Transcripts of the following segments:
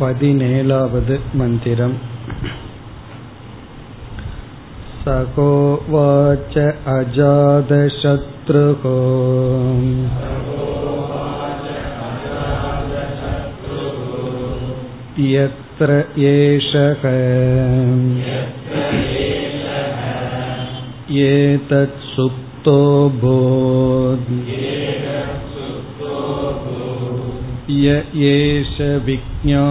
पदिनेलावद् मन्दिरम् सकोवाच अजातशत्रुः यत्र एषः एतत् सुप्तो बोध् य एष विज्ञानमयपुरुषः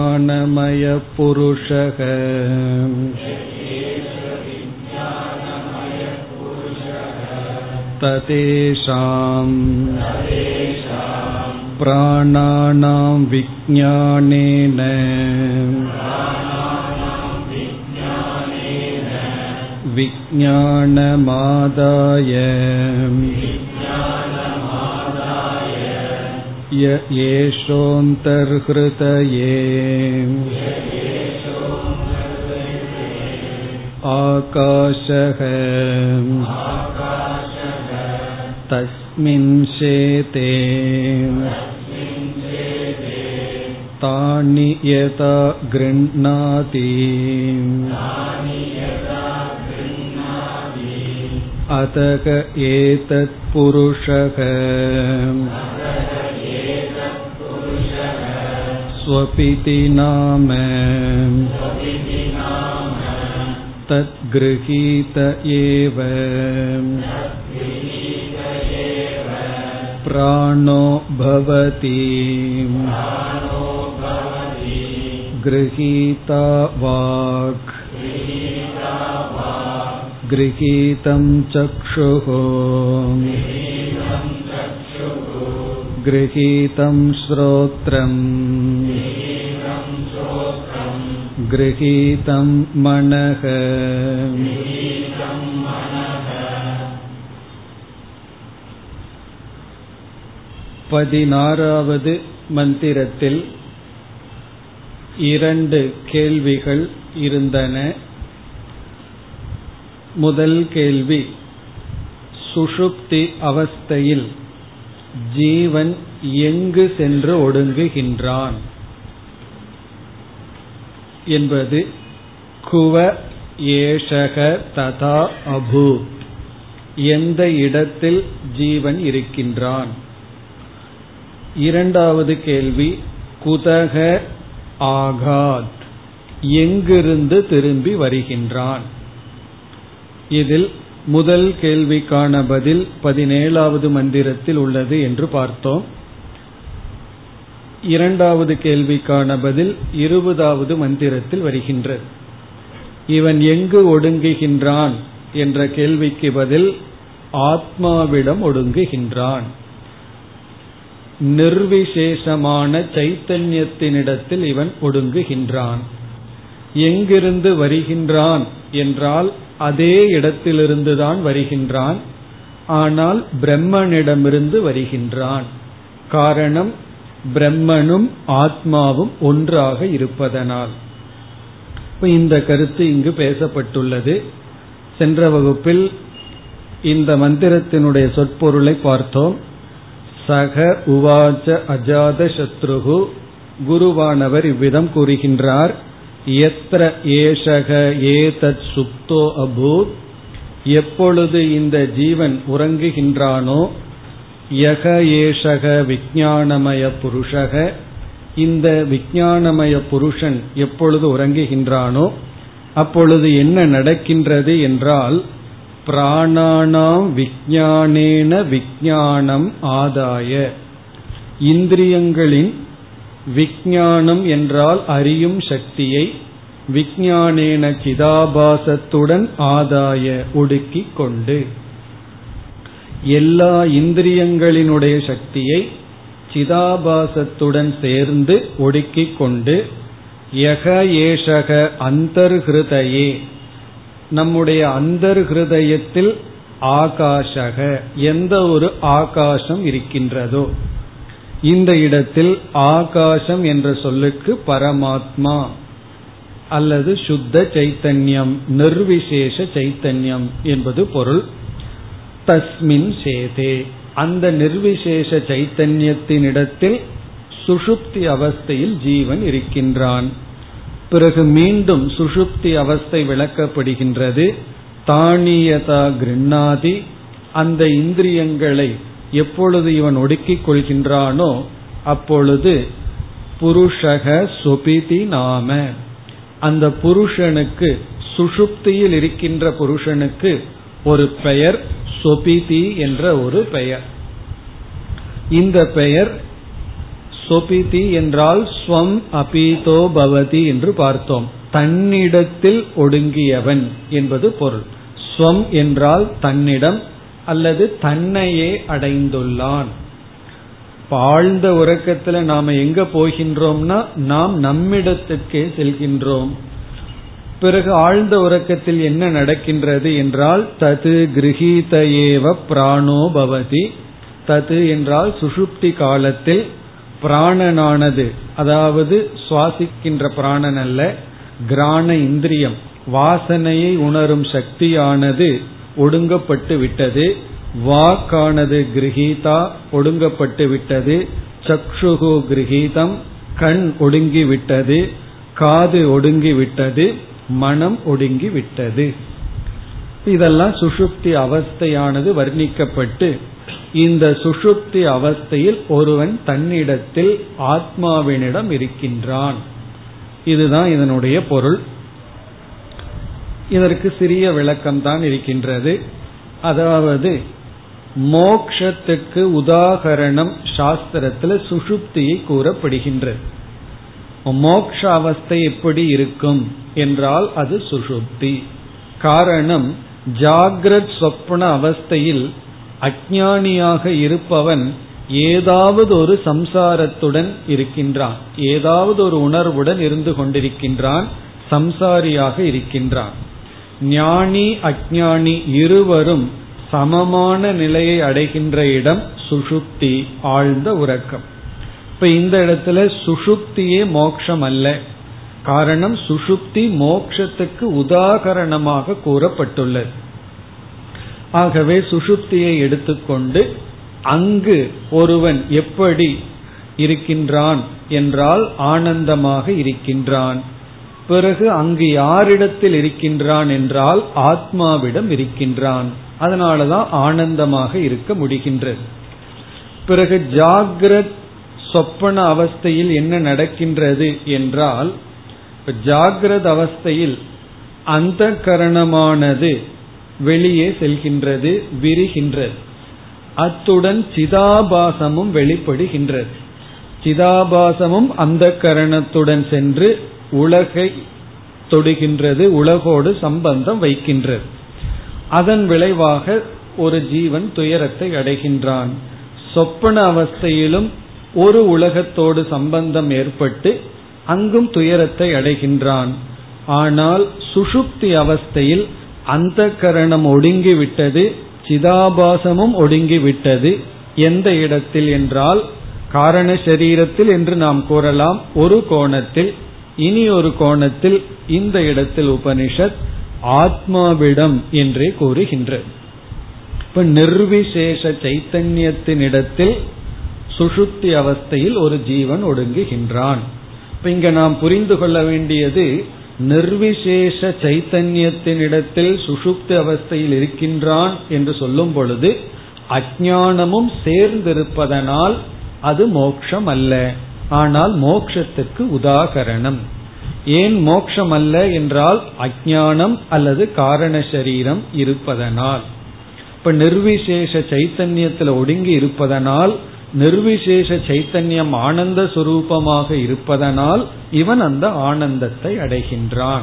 ततेषाम् प्राणानां विज्ञानेन विज्ञानमादाय य एषोऽन्तर्हृतये आकाशः तस्मिन् शेते तानि यथा गृह्णाति अतक एतत्पुरुषः स्वपिति नाम तद्गृहीत एव प्राणो भवति गृहीता वाक् गृहीतं चक्षुः गृहीतं श्रोत्रम् गृहीतं मनः பதினாறாவது மந்திரத்தில் இரண்டு கேள்விகள் இருந்தன முதல் கேள்வி சுஷுப்தி அவஸ்தையில் ஜீவன் எங்கு சென்று ஒடுங்குகின்றான் என்பது குவ ஏஷக ததா அபூத் எந்த இடத்தில் ஜீவன் இருக்கின்றான்? இரண்டாவது கேள்வி குதக ஆகாத். எங்கிருந்து திரும்பி வருகின்றான்? இதில் முதல் கேள்விக்கான பதில் பதினேழாவது மந்திரத்தில் உள்ளது என்று பார்த்தோம். இரண்டாவது கேள்விக்கான பதில் இருபதாவது மந்திரத்தில் வருகின்றது. இவன் எங்கு ஒடுங்குகின்றான் என்ற கேள்விக்கு பதில் ஆத்மாவிடம் ஒடுங்குகின்றான். நிர்விசேஷமான சைத்தன்யத்தினிடத்தில் இவன் ஒடுங்குகின்றான். எங்கிருந்து வருகின்றான் என்றால் அதே இடத்திலிருந்துதான் வருகின்றான். ஆனால் பிரம்மனிடமிருந்து வருகின்றான். காரணம் பிரம்மனும் ஆத்மாவும் ஒன்றாக இருப்பதனால். இந்த கருத்து இங்கு பேசப்பட்டுள்ளது. சென்ற வகுப்பில் இந்த மந்திரத்தினுடைய சொற்பொருளை பார்த்தோம். சக உவாச்ச அஜாத சத்ருகு குருவானவர் இவ்விதம் கூறுகின்றார். எத்திர ஏஷக ஏதத் சுப்தோ அபூத். எப்பொழுது இந்த ஜீவன் உறங்குகின்றானோ யக ஏஷக விஜானமய புருஷக இந்த விஜானமய புருஷன் எப்பொழுது உறங்குகின்றானோ அப்பொழுது என்ன நடக்கின்றது என்றால் பிராணானாம் விஜானேன விஜானம் ஆதாய. இந்திரியங்களின் விஜானம் என்றால் அறியும் சக்தியை விஜயானேன சிதாபாசத்துடன் ஆதாய ஒடுக்கிக் கொண்டு எல்லா இந்திரியங்களினுடைய சக்தியை சிதாபாசத்துடன் சேர்ந்து ஒடுக்கிக் கொண்டு யக ஏஷக அந்தர்ஹிருதயே நம்முடைய அந்தர்ஹிருதயத்தில் ஆகாஷக எந்த ஒரு ஆகாசம் இருக்கின்றதோ இந்த இடத்தில் ஆகாசம் என்ற சொல்லுக்கு பரமாத்மா. அல்லது சுத்த சைத்தன்யம் நிர்விசேஷ சைத்தன்யம் என்பது பொருள். தஸ்மின் சேதே. அந்த நிர்விசேஷ சைத்தன்யத்தினிடத்தில் சுஷுப்தி அவஸ்தையில் ஜீவன் இருக்கின்றான். பிறகு மீண்டும் சுஷுப்தி அவஸ்தை விளக்கப்படுகின்றது. தானியதா கிருண்ணாதி. அந்த இந்திரியங்களை எப்பொழுது இவன் ஒடுக்கிக் கொள்கின்றானோ அப்பொழுது புருஷக சொபிதி நாம. அந்த புருஷனுக்கு சுஷுப்தியில் இருக்கின்ற புருஷனுக்கு ஒரு பெயர் சொபிதி என்ற ஒரு பெயர். இந்த பெயர் சொபிதி என்றால் ஸ்வம் அபீதோ பவதி என்று பார்த்தோம். தன்னிடத்தில் ஒடுங்கியவன் என்பது பொருள். ஸ்வம் என்றால் தன்னிடம் அல்லது தன்னையே அடைந்துள்ளான். ஆழ்ந்த உறக்கத்துல நாம எங்க போகின்றோம்னா நாம் நம்மிடத்துக்கே செல்கின்றோம். பிறகு ஆழ்ந்த உறக்கத்தில் என்ன நடக்கின்றது என்றால் தது கிரகித ஏவ பிராணோ பவதி. தது என்றால் சுஷுப்தி காலத்தில் பிராணனானது அதாவது சுவாசிக்கின்ற பிராணன் அல்ல கிராண இந்திரியம் வாசனையை உணரும் சக்தியானது ஒடுங்கப்பட்டு விட்டது. வாக்கானது கிரகிதா ஒடுங்கப்பட்டு விட்டது சக்ஷுகு கிரகிதம் கண் ஒடுங்கி விட்டது காது ஒடுங்கி விட்டது மனம் ஒடுங்கி விட்டது. இதெல்லாம் சுஷுப்தி அவஸ்தையானது வர்ணிக்கப்பட்டு இந்த சுஷுப்தி அவஸ்தையில் ஒருவன் தன்னிடத்தில் ஆத்மாவினிடம் இருக்கின்றான். இதுதான் இதனுடைய பொருள். இதற்கு சிறிய விளக்கம் தான் இருக்கின்றது. அதாவது மோக்ஷத்துக்கு உதாகரணம் சாஸ்திரத்தில் சுஷுப்தியை கூறப்படுகின்றது மோக்ஷ அவஸ்தை எப்படி இருக்கும் என்றால் அது சுஷுப்தி. காரணம் ஜாகிரத் சொப்பன அவஸ்தையில் அஜானியாக இருப்பவன் ஏதாவது ஒரு சம்சாரத்துடன் இருக்கின்றான். ஏதாவது ஒரு உணர்வுடன் இருந்து கொண்டிருக்கின்றான் சம்சாரியாக இருக்கின்றான். ஞானி அஜானி இருவரும் சமமான நிலையை அடைகின்ற இடம் சுஷுப்தி ஆழ்ந்த உறக்கம். இப்ப இந்த இடத்துல சுஷுப்தியே மோக்ஷம் அல்ல. காரணம் சுஷுப்தி மோக்ஷத்துக்கு உதாகரணமாக கூறப்பட்டுள்ளது. ஆகவே சுஷுப்தியை எடுத்துக்கொண்டு அங்கு ஒருவன் எப்படி இருக்கின்றான் என்றால் ஆனந்தமாக இருக்கின்றான். பிறகு அங்கு யாரிடத்தில் இருக்கின்றான் என்றால் ஆத்மாவிடம் இருக்கின்றான். அதனாலதான் ஆனந்தமாக இருக்க முடிகின்றது. பிறகு ஜாகிரத் சொப்பன அவஸ்தையில் என்ன நடக்கின்றது என்றால் ஜாகிரத அவஸ்தையில் அந்த கரணமானது வெளியே செல்கின்றது விரிகின்றது. அத்துடன் சிதாபாசமும் வெளிப்படுகின்றது. சிதாபாசமும் அந்த கரணத்துடன் சென்று உலகை தொடுகின்றது உலகோடு சம்பந்தம் வைக்கின்றது. அதன் விளைவாக ஒரு ஜீவன் துயரத்தை அடைகின்றான். சொப்பன அவஸ்தையிலும் ஒரு உலகத்தோடு சம்பந்தம் ஏற்பட்டு அங்கும் துயரத்தை அடைகின்றான். ஆனால் சுஷுப்தி அவஸ்தையில் அந்த கரணம் ஒடுங்கிவிட்டது சிதாபாசமும் ஒடுங்கிவிட்டது. எந்த இடத்தில் என்றால் காரண சரீரத்தில் என்று நாம் கூறலாம் ஒரு கோணத்தில் இனி ஒரு கோணத்தில் இந்த இடத்தில் உபனிஷத் ஆத்மாவிடம் என்றே கூறுகின்றது இப்ப நிர்விசேஷ சைத்தன்யத்தினிடத்தில் சுஷுப்தி அவஸ்தையில் ஒரு ஜீவன் ஒடுங்குகின்றான். இப்ப இங்க நாம் புரிந்து கொள்ள வேண்டியது நிர்விசேஷ சைத்தன்யத்தினிடத்தில் சுஷுப்தி அவஸ்தையில் இருக்கின்றான் என்று சொல்லும் பொழுது அஜானமும் சேர்ந்திருப்பதனால் அது மோக்ஷம் அல்ல ஆனால் மோக்ஷத்துக்கு உதாகரணம். ஏன் மோக்ஷம் அல்ல என்றால் அஜானம் அல்லது காரண சரீரம் இருப்பதனால். இப்ப நிர்விசேஷ சைத்தன்யத்தில் ஒடுங்கி இருப்பதனால் நிர்விசேஷ சைத்தன்யம் ஆனந்த சுரூபமாக இருப்பதனால் இவன் அந்த ஆனந்தத்தை அடைகின்றான்.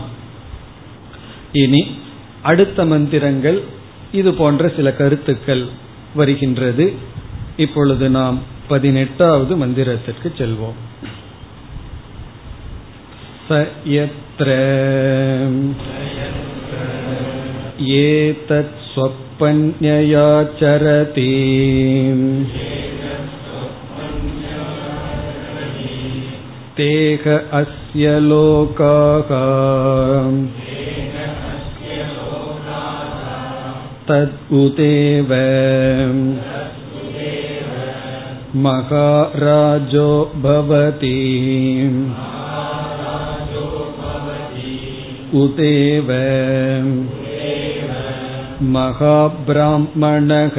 இனி அடுத்த மந்திரங்கள் இது போன்ற சில கருத்துக்கள் வருகின்றது. இப்பொழுது நாம் பதினெட்டாவது மந்திரத்திற்கு செல்வோம். स यत्र एतत् स्वप्न्यया चरति तेह अस्य लोकाः तद् उदेव महाराजो भवति उदेव महाब्राह्मणः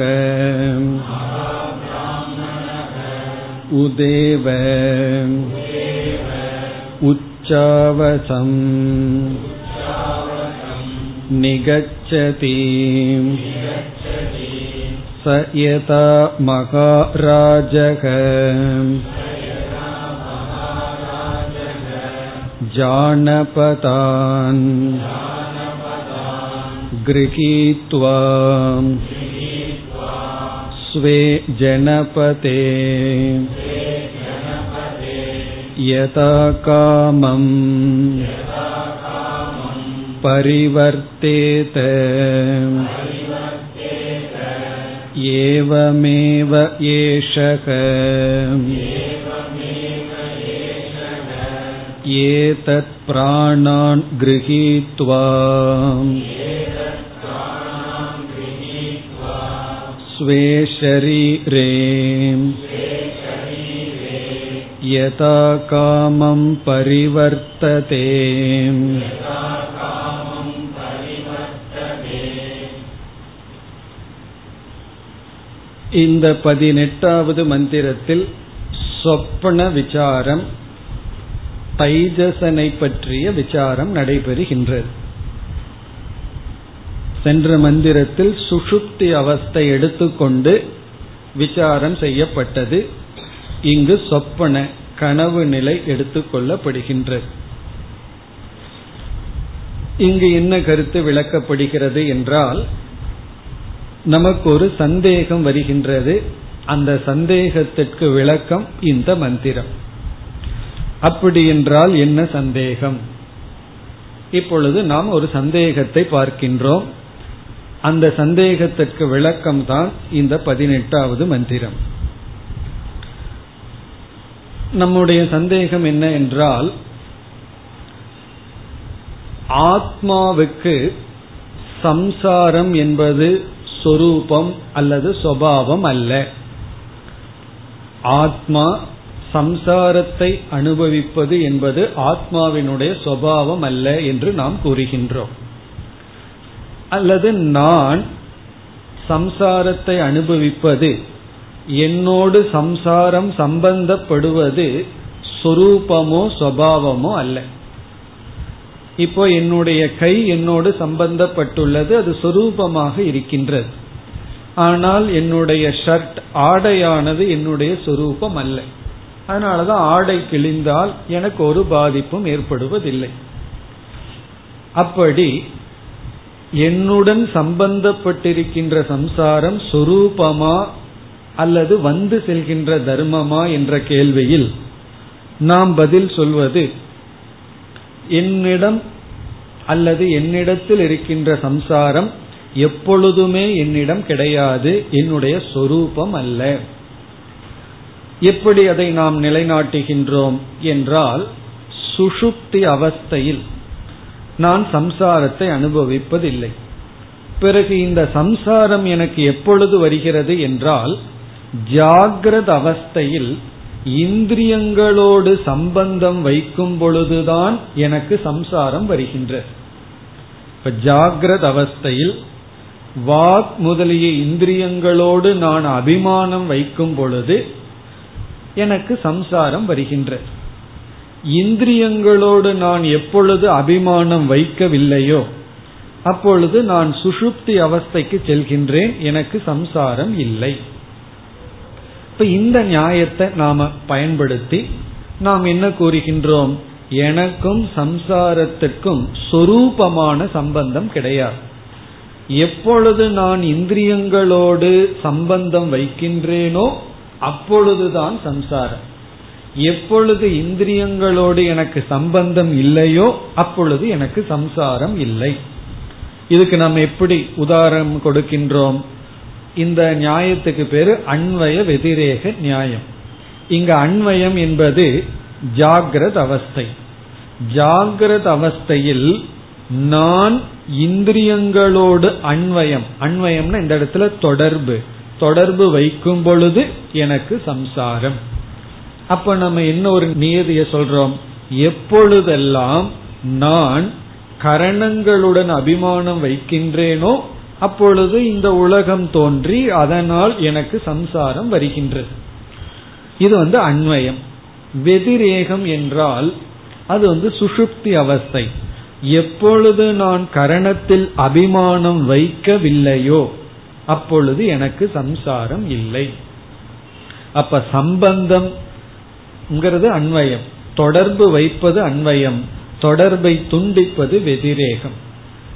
उदेव उच्चावसम् निगच्छति स यथा महाराजः जानपदान् गृहीत्वा स्वे जनपदे यथा कामम् परिवर्तेत एवमेव एषः एतत् प्राणान् गृहीत्वा स्वे शरीरे यथा कामं परिवर्तते இந்த பதினெட்டாவது மந்திரத்தில் சொப்பன விசாரம் தைஜசனை பற்றிய விசாரம் நடைபெறுகின்றது. சென்ற மந்திரத்தில் சுஷுப்தி அவஸ்தை எடுத்துக்கொண்டு விசாரம் செய்யப்பட்டது. இங்கு சொப்பன கனவு நிலை எடுத்துக்கொள்ளப்படுகின்றது இங்கு என்ன கருத்து விளக்கப்படுகிறது என்றால் நமக்கு ஒரு சந்தேகம் வருகின்றது. அந்த சந்தேகத்திற்கு விளக்கம் இந்த மந்திரம். அப்படி என்றால் என்ன சந்தேகம்? இப்பொழுது நாம் ஒரு சந்தேகத்தை பார்க்கின்றோம். அந்த சந்தேகத்திற்கு விளக்கம் தான் இந்த பதினெட்டாவது மந்திரம். நம்முடைய சந்தேகம் என்ன என்றால் ஆத்மாவுக்கு சம்சாரம் என்பது சொரூபம் அல்லது சுவாவம் அல்ல. ஆத்மா சம்சாரத்தை அனுபவிப்பது என்பது ஆத்மாவினுடைய சுவாவம் அல்ல என்று நாம் கூறுகின்றோம். அல்லது நான் சம்சாரத்தை அனுபவிப்பது என்னோடு சம்சாரம் சம்பந்தப்படுவது சொரூபமோ சுவாவமோ அல்ல. இப்போ என்னுடைய கை என்னோடு சம்பந்தப்பட்டுள்ளது அது சொரூபமாக இருக்கின்றது. ஆனால் என்னுடைய ஷர்ட் ஆடையானது என்னுடைய சொரூபம் அல்ல. அதனாலதான் ஆடை கிழிந்தால் எனக்கு ஒரு பாதிப்பும் ஏற்படுவதில்லை. அப்படி என்னுடன் சம்பந்தப்பட்டிருக்கின்ற சம்சாரம் சொரூபமா அல்லது வந்து செல்கின்ற தர்மமா என்ற கேள்வியில் நாம் பதில் சொல்வது என்னிடம் அல்லது என்னிடத்தில் இருக்கின்ற சம்சாரம் எப்பொழுதுமே என்னிடம் கிடையாது என்னுடைய சொரூபம் அல்ல. எப்படி அதை நாம் நிலைநாட்டுகின்றோம் என்றால் சுஷுப்தி அவஸ்தையில் நான் சம்சாரத்தை அனுபவிப்பதில்லை. பிறகு இந்த சம்சாரம் எனக்கு எப்பொழுது வருகிறது என்றால் ஜாகிரத அவஸ்தையில் இந்திரியங்களோடு சம்பந்தம் வைக்கும் பொழுதுதான் எனக்கு சம்சாரம் வருகின்றது. இப்ப ஜாகிரத அவஸ்தையில் வாக் முதலிய இந்திரியங்களோடு நான் அபிமானம் வைக்கும் பொழுது எனக்கு சம்சாரம் வருகின்றது இந்திரியங்களோடு நான் எப்பொழுது அபிமானம் வைக்கவில்லையோ அப்பொழுது நான் சுஷுப்தி அவஸ்தைக்கு செல்கின்றேன் எனக்கு சம்சாரம் இல்லை. இப்ப இந்த நியாயத்தை நாம பயன்படுத்தி நாம் என்ன கூறுகின்றோம்? எனக்கும் சம்சாரத்திற்கும் சொரூபமான சம்பந்தம் கிடையாது. எப்பொழுது நான் இந்திரியங்களோடு சம்பந்தம் வைக்கின்றேனோ அப்பொழுதுதான் சம்சாரம். எப்பொழுது இந்திரியங்களோடு எனக்கு சம்பந்தம் இல்லையோ அப்பொழுது எனக்கு சம்சாரம் இல்லை. இதுக்கு நம்ம எப்படி உதாரணம் கொடுக்கின்றோம்? இந்த நியாயத்துக்கு பேரு அன்வய வெதிரேக நியாயம். இங்க அன்வயம் என்பது ஜாகிரத அவஸ்தை. ஜாகிரத அவஸ்தையில் நான் இந்திரியங்களோடு அன்வயம் அன்வயம்னா இந்த இடத்துல தொடர்பு. தொடர்பு வைக்கும் பொழுது எனக்கு சம்சாரம். அப்ப நம்ம என்ன ஒரு நியதிய சொல்றோம்? எப்பொழுதெல்லாம் நான் கரணங்களுடன் அபிமானம் வைக்கின்றேனோ அப்பொழுது இந்த உலகம் தோன்றி அதனால் எனக்கு சம்சாரம் வருகின்றது. இது வந்து அன்வயம் வெதிரேகம் என்றால் அது வந்து சுஷுப்தி அவஸ்தை. எப்பொழுது நான் கரணத்தில் அபிமானம் வைக்கவில்லையோ அப்பொழுது எனக்கு சம்சாரம் இல்லை. அப்ப சம்பந்தம் அன்வயம் தொடர்பு வைப்பது அன்வயம் தொடர்பை துண்டிப்பது வெதிரேகம்.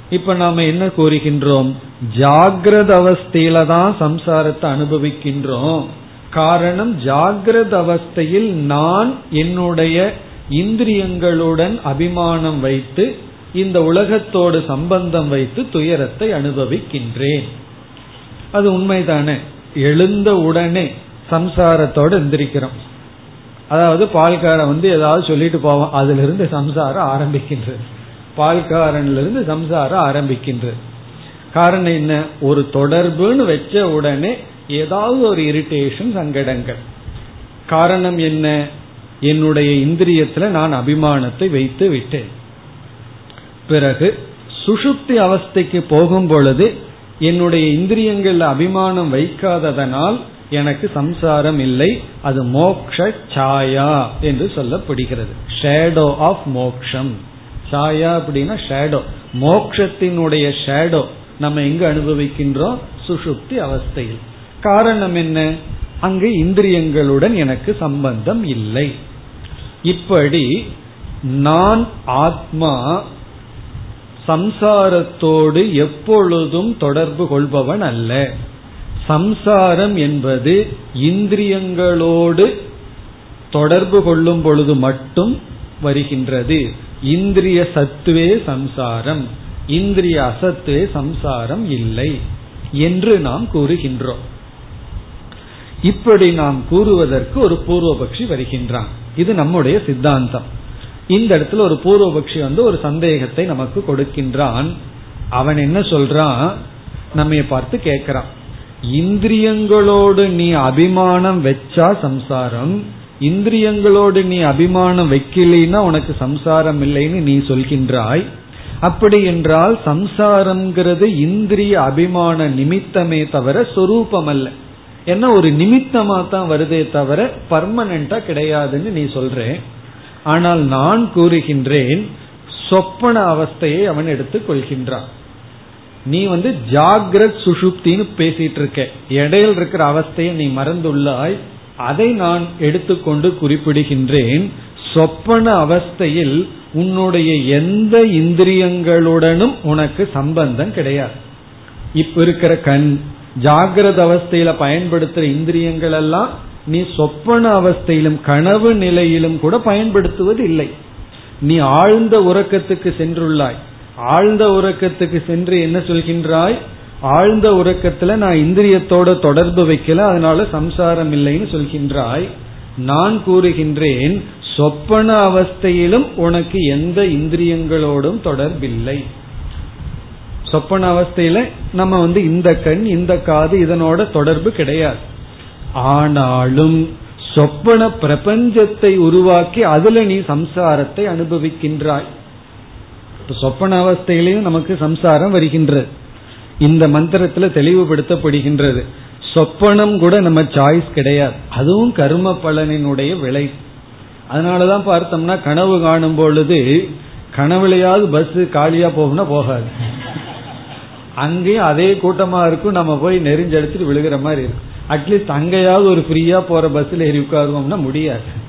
இப்ப நாம என்ன கூறுகின்றோம்? ஜாகிரத அவஸ்தையில தான் சம்சாரத்தை அனுபவிக்கின்றோம். காரணம் ஜாகிரத அவஸ்தையில் நான் என்னுடைய இந்திரியங்களுடன் அபிமானம் வைத்து இந்த உலகத்தோடு சம்பந்தம் வைத்து துயரத்தை அனுபவிக்கின்றேன். அது உண்மைதானே? எழுந்த உடனே சம்சாரத்தோடு எந்திரிக்கிறோம். அதாவது பால்காரன் வந்து ஏதாவது சொல்லிட்டு போவான். அதுல இருந்து சம்சாரம் ஆரம்பிக்கின்றது. பால்காரன்ல இருந்து சம்சாரம் ஆரம்பிக்கின்றது. காரணம் என்ன? ஒரு தொடர்புன்னு வச்ச உடனே ஏதாவது ஒரு இரிட்டேஷன் சங்கடங்கள். காரணம் என்ன? என்னுடைய இந்திரியத்துல நான் அபிமானத்தை வைத்து விட்டேன். பிறகு சுஷுப்தி அவஸ்தைக்கு போகும் பொழுது என்னுடைய இந்திரியங்கள்ல அபிமானம் வைக்காததனால் எனக்கு சம்சாரம் இல்லை. அது மோக்ஷ சாயா என்று சொல்லப்படுகிறது. ஷேடோ ஆஃப் மோக்ஷம். சாயா அப்படின்னா ஷேடோ மோக்ஷத்தினுடைய ஷேடோ நம்ம எங்க அனுபவிக்கின்றோம்? சுஷுப்தி அவஸ்தையில். காரணம் என்ன? அங்கு இந்திரியங்களுடன் எனக்கு சம்பந்தம் இல்லை. இப்படி நான் ஆத்மா சம்சாரத்தோடு எப்பொழுதும் தொடர்பு கொள்பவன் அல்ல. சம்சாரம் என்பது இந்திரியங்களோடு தொடர்பு கொள்ளும் பொழுது மட்டும் வருகின்றது. இந்திரிய சத்துவே சம்சாரம். இந்திரிய அசத்துவே சம்சாரம் இல்லை என்று நாம் கூறுகின்றோம். இப்படி நாம் கூறுவதற்கு ஒரு பூர்வபக்ஷி வருகின்றான். இது நம்முடைய சித்தாந்தம். இந்த இடத்துல ஒரு பூர்வபக்ஷி வந்து ஒரு சந்தேகத்தை நமக்கு கொடுக்கின்றான். அவன் என்ன சொல்றான்? நம்ம பார்த்து கேட்கிறான். இந்திரியங்களோடு நீ அபிமானம் வச்சா சம்சாரம் இந்திரியங்களோடு நீ அபிமானம் வைக்கலைன்னா உனக்கு சம்சாரம் இல்லைன்னு நீ சொல்கின்றாய். அப்படி என்றால் சம்சாரம்ங்கிறது இந்திரிய அபிமான நிமித்தமே தவிர சொரூபம் அல்ல என்ன ஒரு நிமித்தமா தான் வருதே தவிர பர்மனண்டா கிடையாதுன்னு நீ சொல்றேன் ஆனால் நான் கூறுகின்றேன் சொப்பன அவஸ்தையை அவன் எடுத்துக் கொள்கின்றான். நீ வந்து ஜாகிரத் சுஷுப்தின்னு பேசிட்டு இருக்க இடையில் இருக்கிற அவஸ்தையை நீ மறந்துள்ளாய் அதை நான் எடுத்துக்கொண்டு குறிப்பிடுகின்றேன் சொப்பன அவஸ்தையில் உன்னுடைய எந்த இந்திரியங்களுடனும் உனக்கு சம்பந்தம் கிடையாது. இப்ப இருக்கிற கண் ஜாகிரத அவஸ்தையில பயன்படுத்துற இந்திரியங்கள் எல்லாம் நீ சொப்பன அவஸ்தையிலும் கனவு நிலையிலும் கூட பயன்படுத்துவது இல்லை நீ ஆழ்ந்த உறக்கத்துக்கு சென்றுள்ளாய். ஆழ்ந்த உறக்கத்துக்கு சென்று என்ன சொல்கின்றாய்? ஆழ்ந்த உறக்கத்துல நான் இந்திரியத்தோட தொடர்பு வைக்கல அதனால சம்சாரம் இல்லைன்னு சொல்கின்றாய். நான் கூறுகின்றேன் சொப்பன அவஸ்தையிலும் உனக்கு எந்த இந்திரியங்களோடும் தொடர்பில்லை. சொப்பன அவஸ்தையில நம்ம வந்து இந்த கண் இந்த காது இதனோட தொடர்பு கிடையாது. ஆனாலும் சொப்பன பிரபஞ்சத்தை உருவாக்கி அதுல நீ சம்சாரத்தை அனுபவிக்கின்றாய். சொப்பன அவஸ்தையிலையும் நமக்கு சம்சாரம் வருகின்றது. இந்த மந்திரத்துல தெளிவுபடுத்தப்படுகின்றது. சொப்பனம் கூட நம்ம சாய்ஸ் கிடையாது. அதுவும் கர்ம பலனினுடைய விளை. அதனாலதான் பார்த்தோம்னா கனவு காணும் பொழுது கனவுலையாவது பஸ் காலியா போகும்னா போகாது. அங்கேயும் அதே கூட்டமா இருக்கும். நம்ம போய் நெறிஞ்செடுத்துட்டு விழுகிற மாதிரி இருக்கும். அட்லீஸ்ட் அங்கேயாவது ஒரு ஃப்ரீயா போற பஸ்ல ஏறி உட்காருவோம்னா முடியாது.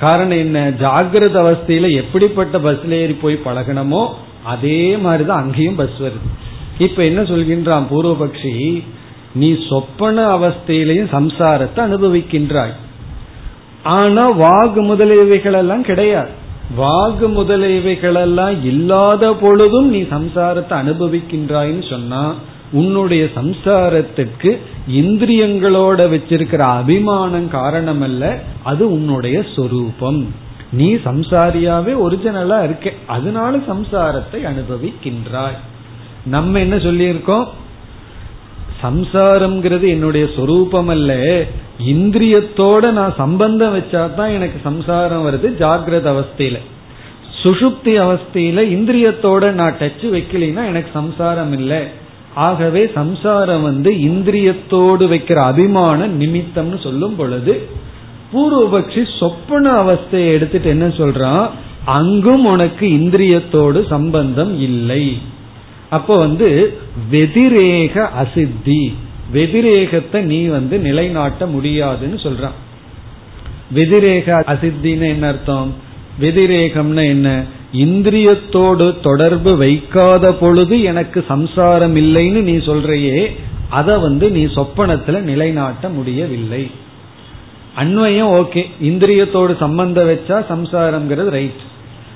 காரணம் என்ன? ஜாகிரத அவஸ்தையில எப்படிப்பட்ட பஸ்ல ஏறி போய் பழகணுமோ அதே மாதிரிதான் அங்கேயும் பஸ் வருது. இப்ப என்ன சொல்கின்றான் பூர்வபக்ஷி? நீ சொப்பன அவஸ்தையிலையும் சம்சாரத்தை அனுபவிக்கின்றாய். ஆனா வாகு முதலியவைகள் எல்லாம் கிடையாது. வாகு முதலியவைகள் எல்லாம் இல்லாத பொழுதும் நீ சம்சாரத்தை அனுபவிக்கின்றாய்னு சொன்னா உன்னுடைய சம்சாரத்துக்கு இந்திரியங்களோட வச்சிருக்கிற அபிமானம் காரணம் அல்ல அது உன்னுடைய சொரூபம். நீ சம்சாரியாவே ஒரிஜினலா இருக்க அதனால சம்சாரத்தை அனுபவிக்கின்றாய். நம்ம என்ன சொல்லியிருக்கோம்? சம்சாரம்ங்கிறது என்னுடைய சொரூபம் அல்ல இந்திரியத்தோட நான் சம்பந்தம் வச்சா தான் எனக்கு சம்சாரம் வருது ஜாகிரத அவஸ்தையில. சுஷுப்தி அவஸ்தையில இந்திரியத்தோட நான் டச் வைக்கலைன்னா எனக்கு சம்சாரம் இல்லை. ஆகவே சம்சாரம் வந்து இந்திரியத்தோடு வைக்கிற அபிமான நிமித்தம்னு சொல்லும் பொழுது பூர்வபக்ஷி சொப்பன அவஸ்தையை எடுத்துட்டு என்ன சொல்றான்? அங்கும் உனக்கு இந்திரியத்தோடு சம்பந்தம் இல்லை. அப்போ வந்து வெதிரேக அசித்தி. வெதிரேகத்தை நீ வந்து நிலைநாட்ட முடியாதுன்னு சொல்றான். வெதிரேக அசித்தின்னு என்ன அர்த்தம்? வெதிரேகம்னா என்ன? இந்திரியத்தோடு தொடர்பு வைக்காத பொழுது எனக்கு சம்சாரம் இல்லைன்னு நீ சொல்றையே அதை வந்து நீ சொப்பனத்துல நிலைநாட்ட முடியவில்லை. அன்வயம் ஓகே. இந்திரியத்தோடு சம்பந்தம் வச்சா சம்சாரம்ங்கிறது ரைட்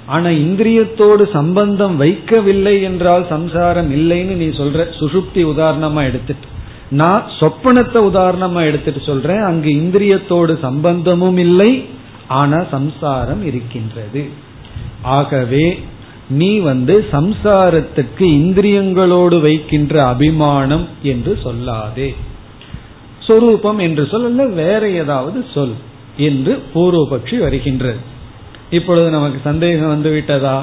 ஆனா இந்திரியத்தோடு சம்பந்தம் வைக்கவில்லை என்றால் சம்சாரம் இல்லைன்னு நீ சொல்ற சுசுப்தி உதாரணமா எடுத்துட்டு. நான் சொப்பனத்தை உதாரணமா எடுத்துட்டு சொல்றேன் அங்கு இந்திரியத்தோடு சம்பந்தமும் இல்லை ஆனா சம்சாரம் இருக்கின்றது. ஆகவே நீ வந்து சம்சாரத்துக்கு இந்திரியங்களோடு வைக்கின்ற அபிமானம் என்று சொல்லாதே. சொரூபம் என்று சொல்ல வேற ஏதாவது சொல் என்று பூர்வபக்ஷி வருகின்றது இப்பொழுது நமக்கு சந்தேகம் வந்து விட்டதா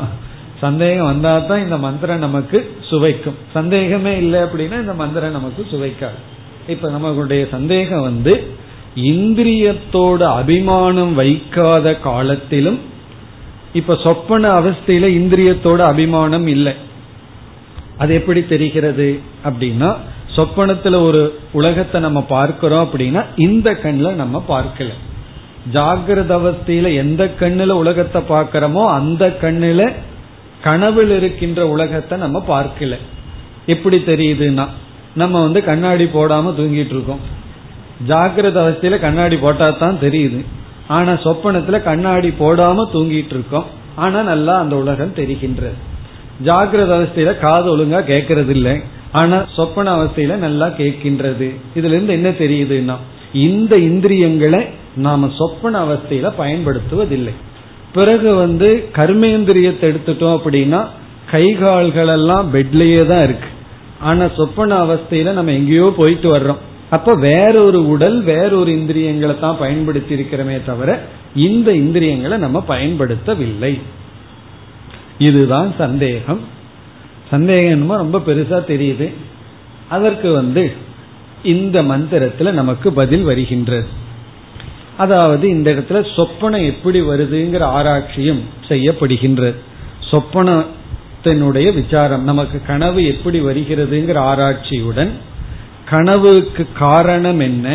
சந்தேகம் வந்தா தான் இந்த மந்திரம் நமக்கு சுவைக்கும். சந்தேகமே இல்லை அப்படின்னா இந்த மந்திரம் நமக்கு சுவைக்காது. இப்ப நம்மளுடைய சந்தேகம் வந்து இந்திரியத்தோட அபிமானம் வைக்காத காலத்திலும் இப்ப சொப்பன அவஸ்தையில இந்திரியத்தோட அபிமானம் இல்லை. அது எப்படி தெரிகிறது அப்படின்னா சொப்பனத்துல ஒரு உலகத்தை நம்ம பார்க்கிறோம் அப்படின்னா இந்த கண்ணில் நம்ம பார்க்கல. ஜாகிரத அவஸ்தையில எந்த கண்ணுல உலகத்தை பார்க்கிறோமோ அந்த கண்ணுல கனவில் இருக்கின்ற உலகத்தை நம்ம பார்க்கல. எப்படி தெரியுதுன்னா நம்ம வந்து கண்ணாடி போடாம தூங்கிட்டு இருக்கோம். ஜாகிரத அவஸ்தையில கண்ணாடி போட்டா தான் தெரியுது. ஆனா சொப்பனத்துல கண்ணாடி போடாம தூங்கிட்டு இருக்கோம் ஆனா நல்லா அந்த உலகம் தெரிகின்றது. ஜாகிரத அவஸ்தையில காது ஒழுங்கா கேட்கறது இல்லை ஆனா சொப்பன அவஸ்தையில நல்லா கேட்கின்றது. இதுல இருந்து என்ன தெரியுதுன்னா இந்த இந்திரியங்களை நாம சொப்பன அவஸ்தையில பயன்படுத்துவதில்லை. பிறகு வந்து கர்மேந்திரியத்தை எடுத்துட்டோம் அப்படின்னா கை கால்கள் எல்லாம் பெட்லயே தான் இருக்கு. ஆனா சொப்பன அவஸ்தையில நம்ம எங்கேயோ போயிட்டு வர்றோம். அப்ப வேறொரு உடல் வேறொரு இந்திரியங்களை தான் பயன்படுத்தி இருக்கிறோமே தவிர இந்த இந்திரியங்களை நம்ம பயன்படுத்தவில்லை. இதுதான் சந்தேகம். சந்தேகம் ரொம்ப பெருசா தெரியுது. அதற்கு வந்து இந்த மந்திரத்துல நமக்கு பதில் வருகின்றது அதாவது இந்த இடத்துல சொப்பனம் எப்படி வருதுங்கிற ஆராய்ச்சியும் செய்யப்படுகின்றது சொப்பனத்தினுடைய விசாரம் நமக்கு கனவு எப்படி வருகிறதுங்கிற ஆராய்ச்சியுடன் கனவுக்கு காரணம் என்ன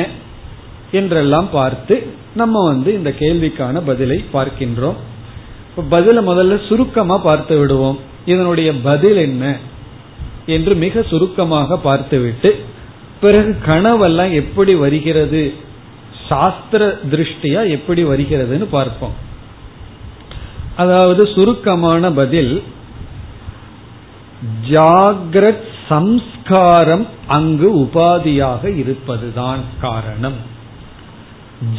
என்றெல்லாம் பார்த்து நம்ம வந்து இந்த கேள்விக்கான பதிலை பார்க்கின்றோம். பதில முதல்ல சுருக்கமா பார்த்து விடுவோம். இதனுடைய பதில் என்ன என்று மிக சுருக்கமாக பார்த்துவிட்டு பிறகு கனவெல்லாம் எப்படி வருகிறது சாஸ்திர திருஷ்டியா எப்படி வருகிறதுன்னு பார்ப்போம். அதாவது சுருக்கமான பதில் ஜாகிரத் சம்ஸ்காரம் அங்கு உபாதியாக இருப்பதுதான் காரணம்.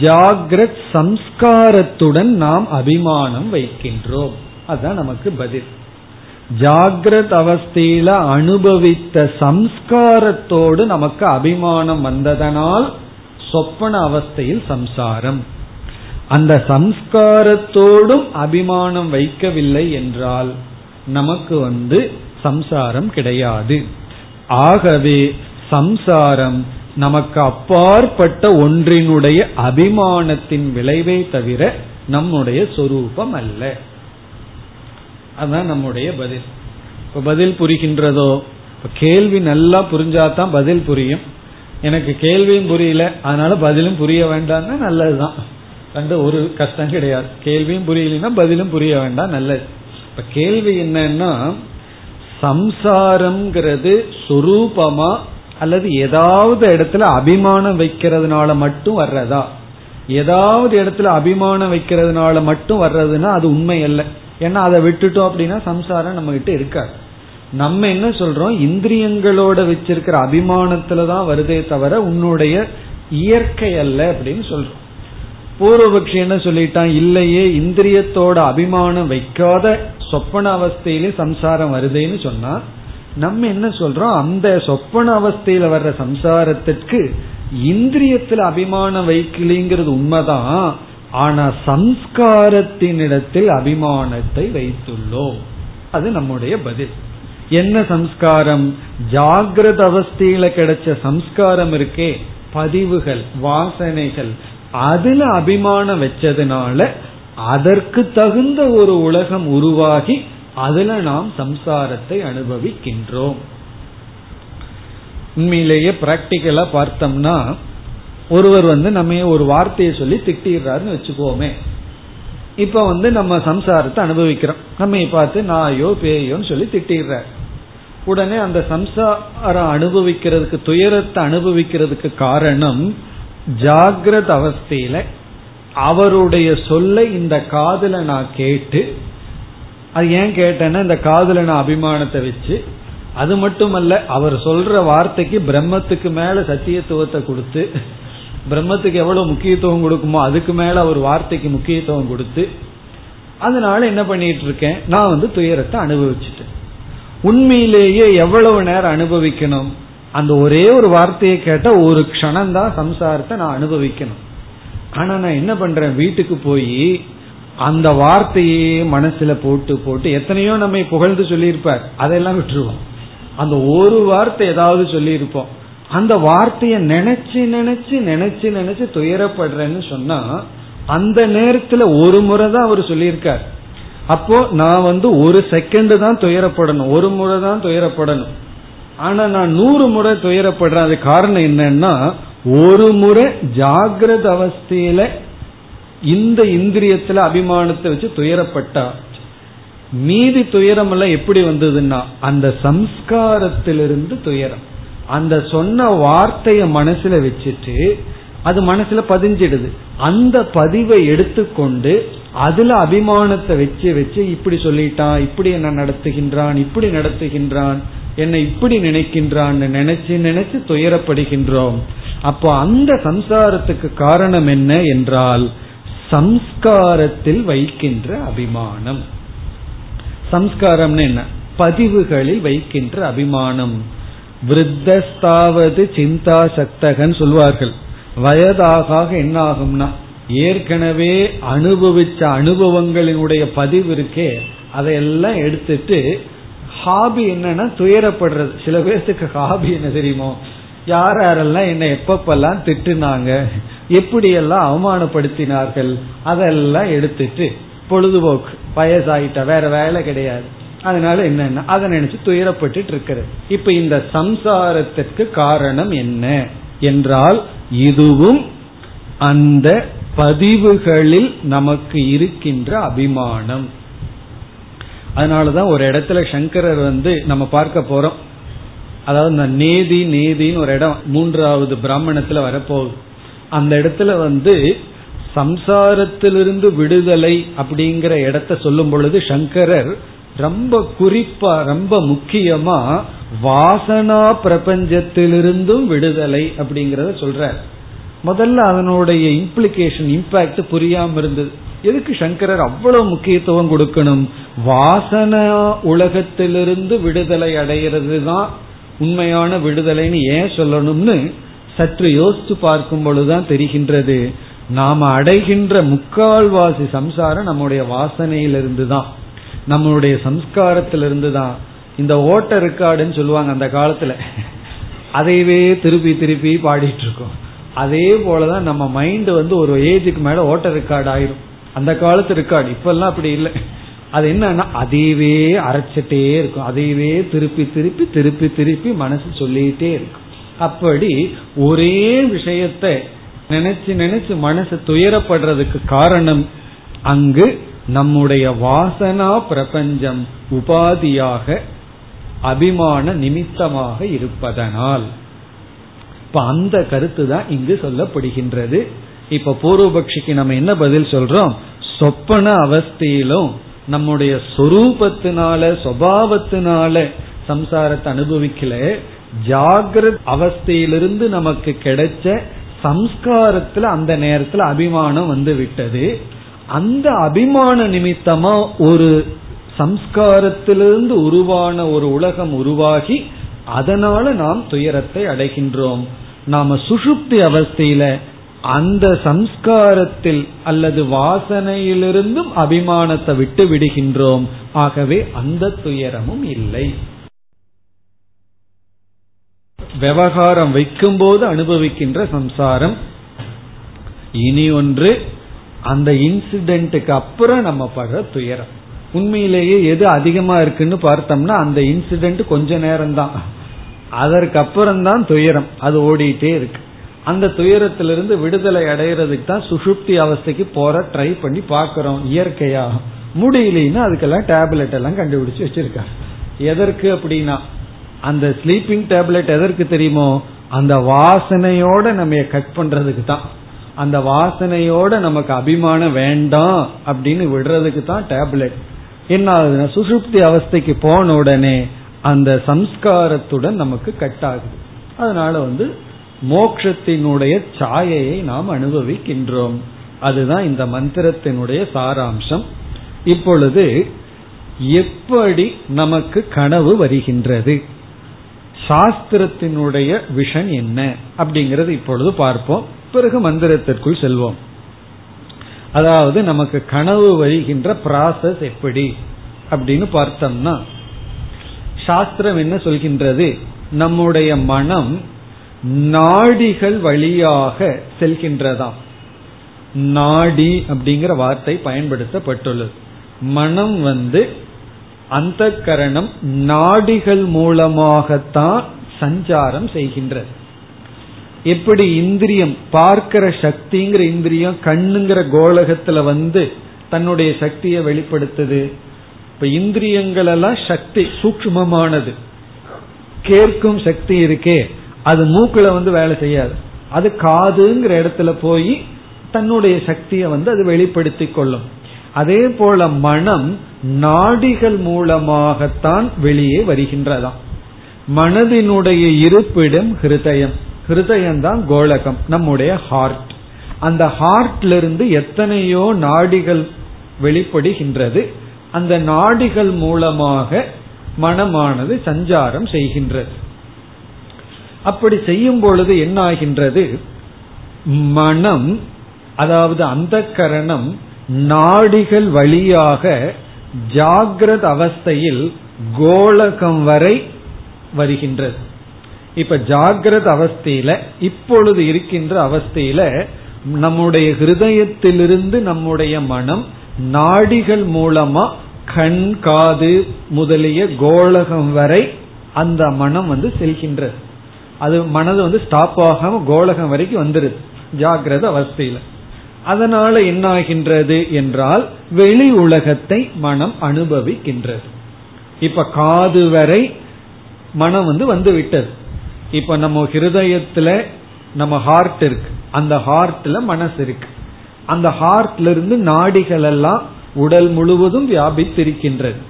ஜாகிரத் சம்ஸ்காரத்துடன் நாம் அபிமானம் வைக்கின்றோம். அதுதான் நமக்கு பதில். ஜாகிரத் அவஸ்தையில அனுபவித்த சம்ஸ்காரத்தோடு நமக்கு அபிமானம் வந்ததனால் சொப்பன அவஸ்தையில் சம்சாரம். அந்த சம்ஸ்காரத்தோடும் அபிமானம் வைக்கவில்லை என்றால் நமக்கு வந்து சம்சாரம் கிடையாது. ஆகவே சம்சாரம் நமக்கு அப்பாற்பட்ட ஒன்றினுடைய அபிமானத்தின் விளைவே தவிர நம்முடைய சொரூபம் அல்ல அதுதான் நம்முடைய பதில். இப்ப பதில் புரிகின்றதோ? கேள்வி நல்லா புரிஞ்சாதான் பதில் புரியும். எனக்கு கேள்வியும் புரியல அதனால பதிலும் புரிய வேண்டாம்னா நல்லதுதான். கண்டு ஒரு கஷ்டம் கிடையாது. கேள்வியும் புரியலன்னா பதிலும் புரிய வேண்டாம் நல்லது. இப்ப கேள்வி என்னன்னா சம்சாரம்ங்கிறது சுரூபமா அல்லது ஏதாவது இடத்துல அபிமானம் வைக்கிறதுனால மட்டும் வர்றதா? ஏதாவது இடத்துல அபிமானம் வைக்கிறதுனால மட்டும் வர்றதுன்னா அது உண்மை அல்ல. ஏன்னா அதை விட்டுட்டோம் அப்படின்னா சம்சாரம் நம்ம கிட்ட இருக்காது. நம்ம என்ன சொல்றோம்? இந்திரியங்களோட வச்சிருக்கிற அபிமானத்துல தான் வருதே தவிர உன்னுடைய இயற்கை அல்ல அப்படின்னு சொல்றோம். பூர்வபக்ஷி என்ன சொல்லிட்டான்? இல்லையே இந்திரியத்தோட அபிமானம் வைக்காத சொப்பன அவஸ்தையிலே சம்சாரம் வருதேன்னு சொன்னா நம்ம என்ன சொல்றோம்? அந்த சொப்பன அவஸ்தையில வர்ற சம்சாரத்திற்கு இந்திரியத்துல அபிமானம் வைக்கலிங்கிறது உண்மைதான். ஆனா சம்ஸ்காரத்தினிடத்தில் அபிமானத்தை வைத்துள்ளோம். அது நம்முடைய பதில். என்ன சம்ஸ்காரம்? ஜாகிரத அவஸ்தையில கிடைச்ச சம்ஸ்காரம் இருக்கே பதிவுகள் வாசனைகள். அதுல அபிமானம் வச்சதுனால அதற்கு தகுந்த ஒரு உலகம் உருவாகி அதுல நாம் சம்சாரத்தை அனுபவிக்கின்றோம். உண்மையிலேயே பிராக்டிக்கலா பார்த்தோம்னா ஒருவர் வந்து நம்ம ஒரு வார்த்தையை சொல்லி திட்டிடுறாருன்னு வச்சுக்கோமே. இப்ப வந்து நம்ம சம்சாரத்தை அனுபவிக்கிறோம். நம்ம பார்த்து நாயோ பேயோன்னு சொல்லி திட்டிடுற உடனே அந்த சம்சாரம் அனுபவிக்கிறதுக்கு துயரத்தை அனுபவிக்கிறதுக்கு காரணம் ஜாகிரத அவஸ்தையில அவருடைய சொல்லை இந்த காதல நான் கேட்டு அது ஏன் கேட்டேன்னா இந்த காதல நான் அபிமானத்தை வச்சு அது மட்டுமல்ல அவர் சொல்ற வார்த்தைக்கு பிரம்மத்துக்கு மேல சத்தியத்துவத்தை கொடுத்து பிரம்மத்துக்கு எவ்வளவு முக்கியத்துவம் கொடுக்குமோ அதுக்கு மேல அவர் வார்த்தைக்கு முக்கியத்துவம் கொடுத்து அதனால என்ன பண்ணிட்டு இருக்கேன்? நான் வந்து துயரத்தை அனுபவிச்சுட்டேன். உண்மையிலேயே எவ்வளவு நேரம் அனுபவிக்கணும்? அந்த ஒரே ஒரு வார்த்தையை கேட்ட ஒரு க்ஷணம் தான் சம்சாரத்தை நான் அனுபவிக்கணும். ஆனா நான் என்ன பண்றேன்? வீட்டுக்கு போய் அந்த வார்த்தையே மனசுல போட்டு போட்டு எத்தனையோ நம்ம புகழ்ந்து சொல்லியிருப்பார். அதெல்லாம் விட்டுருவோம். அந்த ஒரு வார்த்தை ஏதாவது சொல்லியிருப்போம். அந்த வார்த்தைய நினைச்சு நினைச்சு நினைச்சு நினைச்சு துயரப்படுறேன்னு சொன்னா அந்த நேரத்துல ஒரு முறை தான் அவர் சொல்லியிருக்கார். அப்போ நான் வந்து ஒரு செகண்ட் தான் துயரப்படணும். ஒரு முறை தான் துயரப்படணும். ஆனா நான் நூறு முறை துயரப்படுறேன். அது காரணம் என்னன்னா ஒரு முறை ஜாகிரத அவஸ்தையில இந்த இந்திரியத்துல அபிமானத்தை வச்சு துயரப்பட்டா மீதி துயரம் எல்லாம் எப்படி வந்ததுன்னா அந்த சம்ஸ்காரத்திலிருந்து துயரம். அந்த சொன்ன வார்த்தைய மனசுல வச்சுட்டு அது மனசுல பதிஞ்சிடுது. அந்த பதிவை எடுத்துக்கொண்டு அதுல அபிமானத்தை வச்சு வச்சு இப்படி சொல்லிட்டான் இப்படி என்ன நடத்துகின்றான் இப்படி நடத்துகின்றான் என்னை இப்படி நினைக்கின்றான் நினைச்சு நினைச்சு துயரப்படுகின்றோம். அப்போ அந்த சம்சாரத்துக்கு காரணம் என்ன என்றால் சம்ஸ்காரத்தில் வைக்கின்ற அபிமானம். சம்ஸ்காரம்னு என்ன? பதிவுகளில் வைக்கின்ற அபிமானம். விருத்தஸ்தாவது சிந்தா சக்தகன் சொல்வார்கள். வயதாக என்ன ஆகும்னா ஏற்கனவே அனுபவிச்ச அனுபவங்களினுடைய பதிவு இருக்கே அதையெல்லாம் எடுத்துட்டு ஹாபி என்னன்னா துயரப்படுறது. சில பேர்த்துக்கு ஹாபி என்ன தெரியுமோ? யார் யாரெல்லாம் என்ன எப்பப்பெல்லாம் திட்டுனாங்க எப்படியெல்லாம் அவமானப்படுத்தினார்கள் அதெல்லாம் எடுத்துட்டு பொழுதுபோக்கு. வயசாயிட்ட வேற வேலை கிடையாது. அதனால என்னன்னா? அதை நினைச்சு துயரப்பட்டு இருக்கிறது. இப்ப இந்த சம்சாரத்திற்கு காரணம் என்ன என்றால் இதுவும் அந்த பதிவுகளில் நமக்கு இருக்கின்ற அபிமானம். அதனாலதான் ஒரு இடத்துல சங்கரர் வந்து நம்ம பார்க்க போறோம். அதாவது இந்த நேதி நேதின்னு ஒரு இடம் மூன்றாவது பிராமணத்துல வரப்போகுது. அந்த இடத்துல வந்து சம்சாரத்திலிருந்து விடுதலை அப்படிங்கிற இடத்த சொல்லும் பொழுது சங்கரர் ரொம்ப குறிப்பா ரொம்ப முக்கியமா வாசனா பிரபஞ்சத்திலிருந்தும் விடுதலை அப்படிங்கறத சொல்ற முதல்ல அதனுடைய இம்ப்ளிகேஷன் இம்பாக்ட் புரியாம இருந்தது. எதுக்கு சங்கரர் அவ்வளவு முக்கியத்துவம் கொடுக்கணும்? வாசனா உலகத்திலிருந்து விடுதலை அடைகிறது தான் உண்மையான விடுதலைன்னு ஏன் சொல்லணும்னு சற்று யோசித்து பார்க்கும் பொழுதுதான் தெரிகின்றது. நாம அடைகின்ற முக்கால்வாசி சம்சாரம் நம்முடைய வாசனையிலிருந்து தான் நம்மளுடைய சம்ஸ்காரத்திலிருந்து தான் இந்த ஓட்ட ரெக்கார்டுன்னு சொல்லுவாங்க அந்த காலத்துல. அதையவே திருப்பி திருப்பி பாடிட்டு இருக்கோம் அதே போலதான் நம்ம மைண்ட் வந்து ஒரு ஏஜுக்கு மேல ஓட்ட ரெக்கார்டு ஆயிரும். அந்த காலத்து ரெக்கார்டு இப்பெல்லாம் அப்படி இல்லை. அது என்னன்னா அதையவே அரைச்சிட்டே இருக்கும். அதையவே திருப்பி திருப்பி திருப்பி திருப்பி மனசு சொல்லிட்டே இருக்கும். அப்படி ஒரே விஷயத்த நினைச்சு நினைச்சு மனசு துயரப்படுறதுக்கு காரணம் அங்கு நம்முடைய வாசனா பிரபஞ்சம் உபாதியாக அபிமான நிமித்தமாக இருப்பதனால். இப்ப அந்த கருத்து தான் இங்கு சொல்லப்படுகின்றது. இப்ப பூர்வபக்ஷிக்கு நம்ம என்ன பதில் சொல்றோம்? சொப்பன அவஸ்தையிலும் நம்முடைய சொரூபத்தினால சுவாவத்தினால சம்சாரத்தை அனுபவிக்கல. ஜாகிரத் அவஸ்தையிலிருந்து நமக்கு கிடைச்ச சம்ஸ்காரத்துல அந்த நேரத்துல அபிமானம் வந்து விட்டது. அந்த அபிமான நிமித்தமா ஒரு சம்ஸ்காரத்திலிருந்து உருவான ஒரு உலகம் உருவாகி அதனால நாம் துயரத்தை அடைகின்றோம். நாம சுஷுப்தி அவஸ்தையில அந்த சம்ஸ்காரத்தில் அல்லது வாசனையிலிருந்தும் அபிமானத்தை விட்டு விடுகின்றோம். ஆகவே அந்த துயரமும் இல்லை. விவகாரம் வைக்கும்போது அனுபவிக்கின்ற சம்சாரம். இனி ஒன்று அந்த இன்சிடென்ட்டுக்கு அப்புறம் நம்ம படுற துயரம். உண்மையிலேயே எது அதிகமா இருக்குன்னு பார்த்தோம்னா அந்த இன்சிடென்ட் கொஞ்ச நேரம் தான் அதற்கு அப்புறம் தான் துயரம். அது ஓடிட்டே இருக்கு. அந்த துயரத்திலிருந்து விடுதலை அடைகிறதுக்கு தான் சுஷுப்தி அவஸ்தைக்கு போற ட்ரை பண்ணி பாக்கிறோம் இயற்கையா முடியலன்னா அதுக்கெல்லாம் டேப்லெட் எல்லாம் கண்டுபிடிச்சு வச்சிருக்காங்க எதற்கு அப்படின்னா அந்த ஸ்லீப்பிங் டேப்லெட் எதற்கு தெரியுமோ அந்த வாசனையோட நம்ம கட் பண்றதுக்கு தான். அந்த வாசனையோட நமக்கு அபிமானம் வேண்டாம் அப்படின்னு விடுறதுக்கு தான் டேப்லெட் என்ன ஆகுதுன்னா சுசுப்தி அவஸ்தைக்கு போன உடனே அந்த சம்ஸ்காரத்துடன் நமக்கு கட் ஆகுது. அதனால வந்து மோக்ஷத்தினுடைய சாயையை நாம் அனுபவிக்கின்றோம். அதுதான் இந்த மந்திரத்தினுடைய சாராம்சம். இப்பொழுது எப்படி நமக்கு கனவு வருகின்றது? சாஸ்திரத்தினுடைய விஷன் என்ன? அப்படிங்கறது இப்பொழுது பார்ப்போம். பிறகு மந்திரத்திற்குள் செல்வோம். அதாவது நமக்கு கனவு வருகின்ற ப்ராசஸ் எப்படி? அப்படின்னு பார்த்தோம்னா சாஸ்திரம் என்ன சொல்கின்றது? நம்முடைய மனம் நாடிகள் வழியாக செல்கின்றதாம். நாடி அப்படிங்கிற வார்த்தை பயன்படுத்தப்பட்டுள்ளது. மனம் வந்து அந்த கரணம் நாடிகள் மூலமாகத்தான் சஞ்சாரம் செய்கின்றது. எப்படி இந்திரியம் பார்க்கிற சக்திங்கிற இந்திரியம் கண்ணுங்கிற கோலகத்துல வந்து தன்னுடைய சக்தியை வெளிப்படுத்துது. இப்ப இந்திரியங்கள் எல்லாம் சக்தி சூக்மமானது கேட்கும் சக்தி இருக்கே. அது மூக்குல வந்து வேலை செய்யாது. அது காதுங்கிற இடத்துல போய் தன்னுடைய சக்தியை வந்து அது வெளிப்படுத்தி கொள்ளும். அதே போல மனம் நாடிகள் மூலமாகத்தான் வெளியே வருகின்றதாம். மனதினுடைய இருப்பிடம் ஹிருதயம். ஹிருதயம் தான் கோலகம் நம்முடைய ஹார்ட் அந்த ஹார்ட்ல இருந்து எத்தனையோ நாடிகள் வெளிப்படுகின்றது. அந்த நாடிகள் மூலமாக மனமானது சஞ்சாரம் செய்கின்றது. அப்படி செய்யும் பொழுது என்ன ஆகின்றது மனம் அதாவது அந்த கரணம் நாடிகள் வழியாக ஜாகிரத அவஸ்தையில் கோலகம் வரை வருகின்றது. இப்ப ஜாகிரத அவஸ்தையில இப்பொழுது இருக்கின்ற அவஸ்தையில நம்முடைய ஹிருதயத்திலிருந்து நம்முடைய மனம் நாடிகள் மூலமா கண் காது முதலிய கோலகம் வரை அந்த மனம் வந்து செல்கின்றது. அது மனது வந்து ஸ்டாப் ஆகாம கோலகம் வரைக்கும் வந்துருது. ஜாகிரத அவஸ்தையில. அதனால என்ன ஆகின்றது என்றால் வெளி உலகத்தை மனம் அனுபவிக்கின்றது. இப்ப காது வரை மனம் வந்து வந்து விட்டது. இப்ப நம்ம ஹிருதயத்துல நம்ம ஹார்ட் இருக்கு. அந்த ஹார்ட்ல மனசு இருக்கு. அந்த ஹார்ட்ல இருந்து நாடிகள் எல்லாம் உடல் முழுவதும் வியாபித்திருக்கின்றது.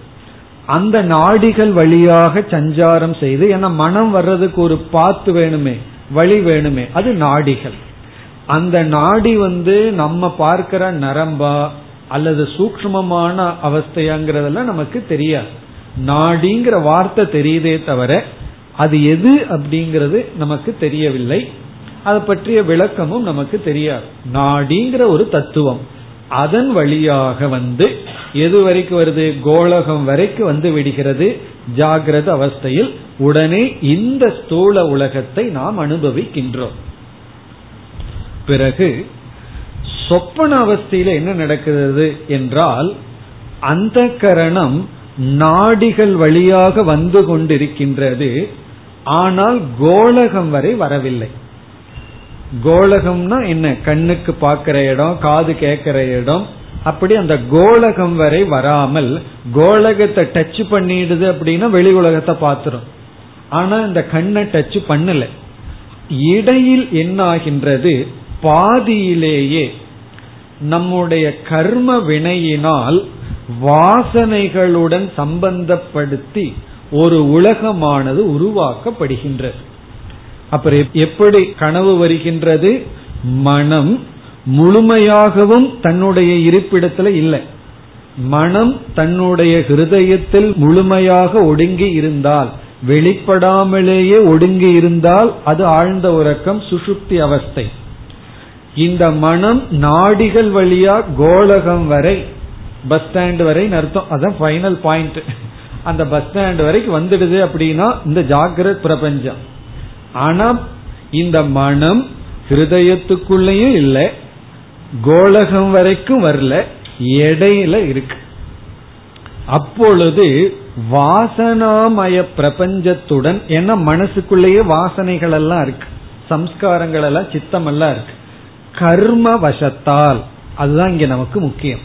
அந்த நாடிகள் வழியாக சஞ்சாரம் செய்து ஏன்னா மனம் வர்றதுக்கு ஒரு பாத்து வேணுமே வழி வேணுமே அது நாடிகள். அந்த நாடி வந்து நம்ம பார்க்கிற நரம்பா அல்லது சூக்மமான அவஸ்தையாங்கிறதெல்லாம் நமக்கு தெரியாது. நாடிங்கிற வார்த்தை தெரியுதே தவிர அது எது அப்படிங்கிறது நமக்கு தெரியவில்லை. அதை பற்றிய விளக்கமும் நமக்கு தெரியாது. நாடிங்கிற ஒரு தத்துவம். அதன் வழியாக வந்து எது வரைக்கும் வருது? கோலகம் வரைக்கும் வந்து விடுகிறது. ஜாகிரத அவஸ்தையில் உடனே இந்த ஸ்தூல உலகத்தை நாம் அனுபவிக்கின்றோம். பிறகு சொப்பன அவஸ்தையில என்ன நடக்கிறது என்றால் அந்த கரணம் நாடிகள் வழியாக வந்து கொண்டிருக்கின்றது. ஆனால் கோலகம் வரை வரவில்லை. கோலகம்னா என்ன? கண்ணுக்கு பார்க்கிற இடம் காது கேட்கிற இடம். அப்படி அந்த கோலகம் வரை வராமல் கோலகத்தை டச் பண்ணிடுது அப்படின்னா வெளி உலகத்தை பார்த்துரும். ஆனா இந்த கண்ணை டச் பண்ணல. இடையில் என்ன ஆகின்றது பாதியிலேயே. நம்முடைய கர்ம வினையினால் வாசனைகளுடன் சம்பந்தப்படுத்தி ஒரு உலகமானது உருவாக்கப்படுகின்றது. அப்புறம் எப்படி கனவு வருகின்றது? மனம் முழுமையாகவும் தன்னுடைய இருப்பிடத்துல இல்லை. மனம் தன்னுடைய ஹிருதயத்தில் முழுமையாக ஒடுங்கி இருந்தால் வெளிப்படாமலேயே ஒடுங்கி இருந்தால் அது ஆழ்ந்த உறக்கம் சுசுப்தி அவஸ்தை. இந்த மனம் நாடிகள் வழியா கோலகம் வரை பஸ் ஸ்டாண்ட் வரை அர்த்தம். அதான் ஃபைனல் பாயிண்ட் அந்த பஸ் ஸ்டாண்ட் வரைக்கும் வந்துடுது அப்படின்னா இந்த ஜாகிரத் பிரபஞ்சம். ஆனா இந்த மனம் ஹிருதயத்துக்குள்ளேயும் இல்லை கோலகம் வரைக்கும் வரல இடையில இருக்கு. அப்பொழுது வாசனாமய பிரபஞ்சத்துடன் ஏன்னா மனசுக்குள்ளேயே வாசனைகள் எல்லாம் இருக்கு. சம்ஸ்காரங்கள் எல்லாம் சித்தம் எல்லாம் இருக்கு. கர்ம வசத்தால் அதுதான் இங்க நமக்கு முக்கியம்.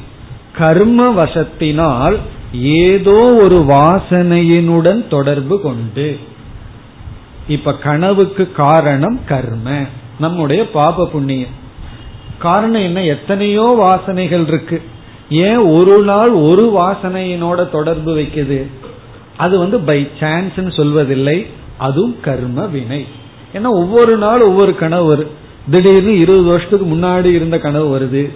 கர்ம வசத்தினால் ஏதோ ஒரு வாசனையினுடன் தொடர்பு கொண்டு இப்ப கனவுக்கு காரணம் கர்ம. நம்முடைய பாப புண்ணியம். காரணம் என்ன? எத்தனையோ வாசனைகள் இருக்கு. ஏன் ஒரு நாள் ஒரு வாசனையினோட தொடர்பு வைக்குது? அது வந்து பை சான்ஸ் சொல்வதில்லை. அதுவும் கர்ம வினை. ஏன்னா ஒவ்வொரு நாள் ஒவ்வொரு கனவு வரும் திடீர்னு இருபது வருஷத்துக்கு முன்னாடி இருந்த கனவு வருது.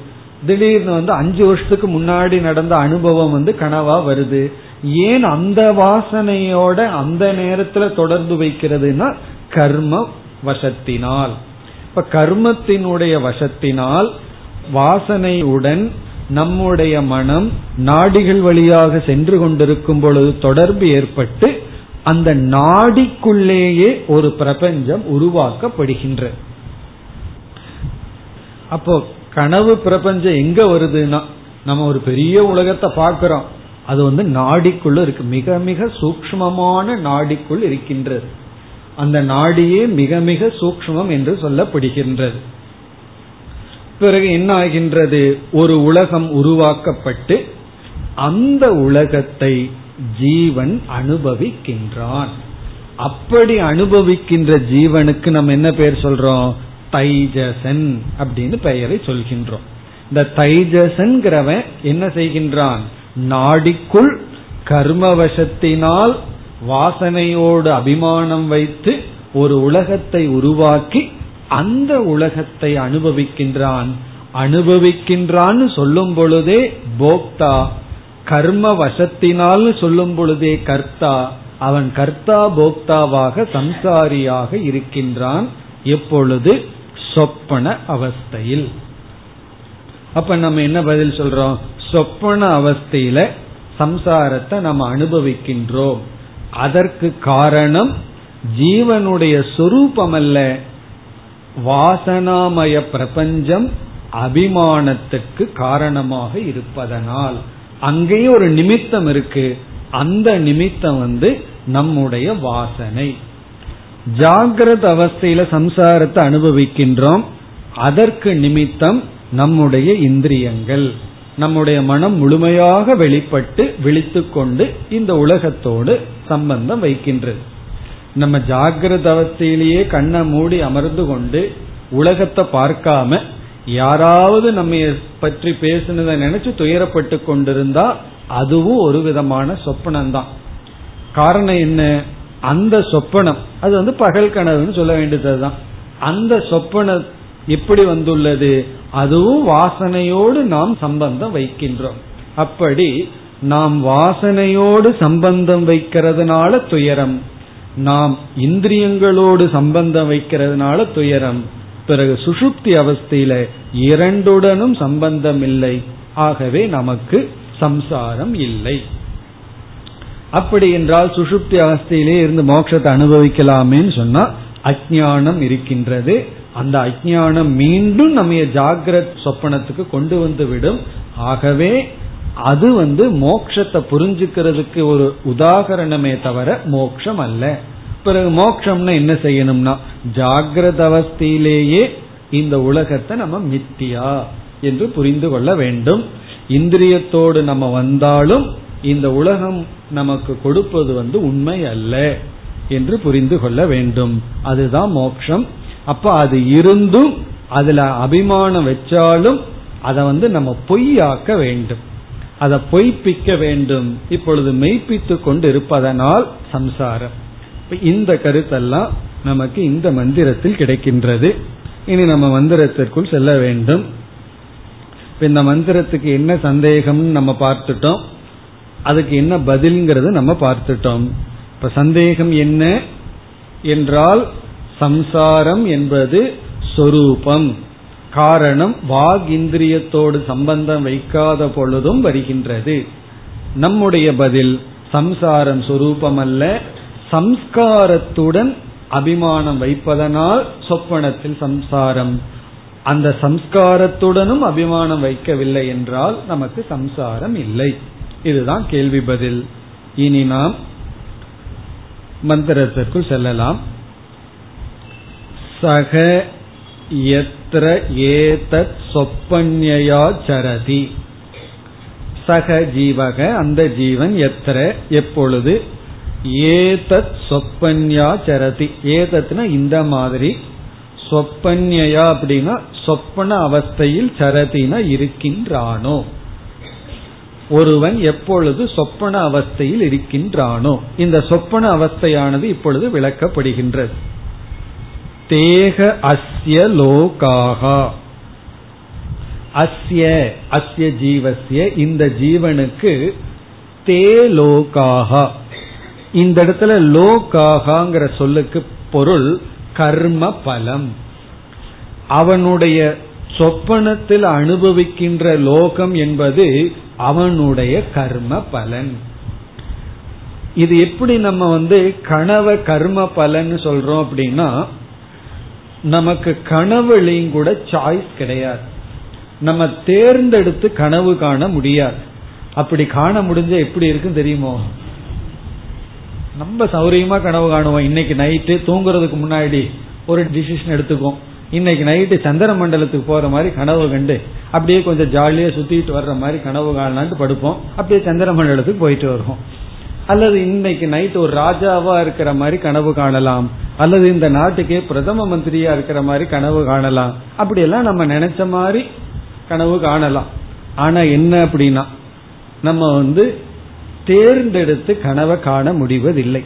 திடீர்னு வந்து அஞ்சு வருஷத்துக்கு முன்னாடி நடந்த அனுபவம் வந்து கனவா வருது. ஏன் அந்த வாசனையோட அந்த நேரத்துல தொடர்பு வைக்கிறதுனா கர்ம வசத்தினால். இப்ப கர்மத்தினுடைய வசத்தினால் வாசனையுடன் நம்முடைய மனம் நாடிகள் வழியாக சென்று கொண்டிருக்கும் பொழுது தொடர்பு ஏற்பட்டு அந்த நாடிக்குள்ளேயே ஒரு பிரபஞ்சம் உருவாக்கப்படுகின்ற. அப்போ கனவு பிரபஞ்சம் எங்க வருதுன்னா நம்ம ஒரு பெரிய உலகத்தை பார்க்கிறோம். அது வந்து நாடிக்குள்ள இருக்கு. மிக மிக சூக்மமான நாடிக்குள் இருக்கின்றது. அந்த நாடியே மிக மிக சூக்மம் என்று சொல்லப்படுகின்றது. பிறகு என்ன ஆகின்றது? ஒரு உலகம் உருவாக்கப்பட்டு அந்த உலகத்தை ஜீவன் அனுபவிக்கின்றான். அப்படி அனுபவிக்கின்ற ஜீவனுக்கு நம்ம என்ன பெயர் சொல்றோம்? தைஜசன் அப்படின்னு பெயரை சொல்கின்றோம். இந்த தைஜசன்கிறவன் என்ன செய்கின்றான்? நாடிக்குள் கர்மவசத்தினால் வாசனையோடு அபிமானம் வைத்து ஒரு உலகத்தை உருவாக்கி அந்த உலகத்தை அனுபவிக்கின்றான். அனுபவிக்கின்றான்னு சொல்லும் பொழுதே போக்தா கர்ம வசத்தினால் சொல்லும் பொழுதே கர்த்தா. அவன் கர்த்தா போக்தாவாக சம்சாரியாக இருக்கின்றான் எப்பொழுது? சொப்பன அவஸ்தையில். அப்ப நம்ம என்ன பதில் சொல்றோம்? சொப்பன அவஸ்தையில சம்சாரத்தை நம்ம அனுபவிக்கின்றோம். அதற்கு காரணம் ஜீவனுடைய சொரூபம் அல்ல வாசனாமய பிரபஞ்சம் அபிமானத்துக்கு காரணமாக இருப்பதனால். அங்கேயும் ஒரு நிமித்தம் இருக்கு. அந்த நிமித்தம் வந்து நம்முடைய வாசனை. ஜாகிரத அவஸ்தையில சம்சாரத்தை அனுபவிக்கின்றோம். அதற்கு நிமித்தம் நம்முடைய இந்திரியங்கள். நம்முடைய மனம் முழுமையாக வெளிப்பட்டு விழித்து கொண்டு இந்த உலகத்தோடு சம்பந்தம் வைக்கின்றது. நம்ம ஜாகிரத அவஸ்தையிலேயே கண்ணை மூடி அமர்ந்து கொண்டு உலகத்தை பார்க்காம யாராவது நம்ம பற்றி பேசுனதை நினைச்சு துயரப்பட்டு கொண்டிருந்தா அதுவும் ஒரு விதமான சொப்பனம்தான். காரணம் என்ன? அந்த சொப்பனம். அது வந்து பகல் கனவுன்னு சொல்ல வேண்டியதுதான். அந்த சொப்பனம் எப்படி வந்துள்ளது? அதுவும் வாசனையோடு நாம் சம்பந்தம் வைக்கின்றோம். அப்படி நாம் வாசனையோடு சம்பந்தம் வைக்கிறதுனால துயரம். நாம் இந்திரியங்களோடு சம்பந்தம் வைக்கிறதுனால துயரம். பிறகு சுசுப்தி அவஸ்தையில இரண்டுடனும் சம்பந்தம் இல்லை. ஆகவே நமக்கு சம்சாரம் இல்லை. அப்படி என்றால் சுசுப்தி அவஸ்தையிலே இருந்து மோட்சத்தை அனுபவிக்கலாமேன்னு சொன்னா அஜானம் இருக்கின்றது. அந்த அஜானம் மீண்டும் நம்ம ஜாகிரத் சொப்பனத்துக்கு கொண்டு வந்து விடும். ஆகவே அது வந்து மோக்ஷத்தை புரிஞ்சுக்கிறதுக்கு ஒரு உதாகரணமே தவிர மோக்ஷம் அல்ல. பிறகு மோக்ஷம்னா என்ன செய்யணும்னா ஜாகிரத அவஸ்தையிலேயே இந்த உலகத்தை நம்ம மித்தியா என்று புரிந்து கொள்ள வேண்டும். இந்திரியத்தோடு நம்ம வந்தாலும் இந்த உலகம் நமக்கு கொடுப்பது வந்து உண்மை அல்ல என்று புரிந்து கொள்ள வேண்டும். அதுதான் மோக்ஷம். அப்ப அது இருந்தும் அதுல அபிமானம் வச்சாலும் அதை வந்து நம்ம பொய்யாக்க வேண்டும். அதை பொய்ப்பிக்க வேண்டும். இப்பொழுது மெய்ப்பித்து கொண்டு இருப்பதனால் சம்சாரம். இந்த கருத்தெல்லாம் நமக்கு இந்த மந்திரத்தில் கிடைக்கின்றது. இனி நம்ம மந்திரத்திற்குள் செல்ல வேண்டும். இந்த மந்திரத்துக்கு என்ன சந்தேகம்னு நம்ம பார்த்துட்டோம். அதுக்கு என்ன பதில்ங்கிறது நம்ம பார்த்துட்டோம். இப்ப சந்தேகம் என்ன? என்றால் சம்சாரம் என்பது சொரூபம். காரணம் வாக் இந்திரியத்தோடு சம்பந்தம் வைக்காத பொழுதும் வருகின்றது. நம்முடைய பதில் சம்சாரம் சொரூபம் அல்ல சம்ஸ்காரத்துடன் அபிமானம் வைப்பதனால் சொப்பனத்தில் சம்சாரம். அந்த சம்ஸ்காரத்துடனும் அபிமானம் வைக்கவில்லை என்றால் நமக்கு சம்சாரம் இல்லை. இதுதான் கேள்வி பதில். இனி நாம் மந்திரத்திற்குள் செல்லலாம். சக எத்திர ஏதத் சொப்பன்யா சரதி. சக ஜீவக அந்த ஜீவன் எத்திர எப்பொழுது? ஏதத் சொப்பன்யா சரதி. ஏதத்னா இந்த மாதிரி. சொப்பன்யா அப்படின்னா சொப்பன அவஸ்தையில் சரதினா இருக்கின்றானோ? ஒருவன் எப்பொழுது சொப்பன அவஸ்தையில் இருக்கின்றானோ? இந்த சொப்பன அவஸ்தையானது இப்பொழுது விளக்கப்படுகின்றது. தேக அஸ்ய லோகாகா. அஸ்ய அஸ்ய ஜீவசிய இந்த ஜீவனுக்கு தே லோகாகா. இந்த இடத்துல லோகாகாங்கிற சொல்லுக்கு பொருள் கர்ம பலம். அவனுடைய சொப்பனத்தில் அனுபவிக்கின்ற லோகம் என்பது அவனுடைய கர்ம பலன். இது எப்படி நம்ம வந்து கனவ கர்ம பலன் சொல்றோம் அப்படின்னா நமக்கு கனவுலையும் கூட சாய்ஸ் கிடையாது. நம்ம தேர்ந்தெடுத்து கனவு காண முடியாது. அப்படி காண முடிஞ்ச எப்படி இருக்கும் தெரியுமோ? நம்ம சௌரியமா கனவு காணுவோம். இன்னைக்கு நைட்டு தூங்குறதுக்கு முன்னாடி ஒரு டிசிஷன் எடுத்துக்கும் இன்னைக்கு நைட்டு சந்திர மண்டலத்துக்கு போற மாதிரி கனவு கண்டு அப்படியே கொஞ்சம் ஜாலியா சுத்திட்டு வர்ற மாதிரி கனவு காணலான்ட்டு படுப்போம். அப்படியே சந்திர மண்டலத்துக்கு போயிட்டு வருவோம். அல்லது இன்னைக்கு நைட் ஒரு ராஜாவா இருக்கிற மாதிரி கனவு காணலாம். அல்லது இந்த நாட்டுக்கே பிரதம மந்திரியா இருக்கிற மாதிரி கனவு காணலாம். அப்படி எல்லாம் நம்ம நினைச்ச மாதிரி கனவு காணலாம். ஆனா என்ன அப்படின்னா நம்ம வந்து தேர்ந்தெடுத்து கனவை காண முடிவதில்லை.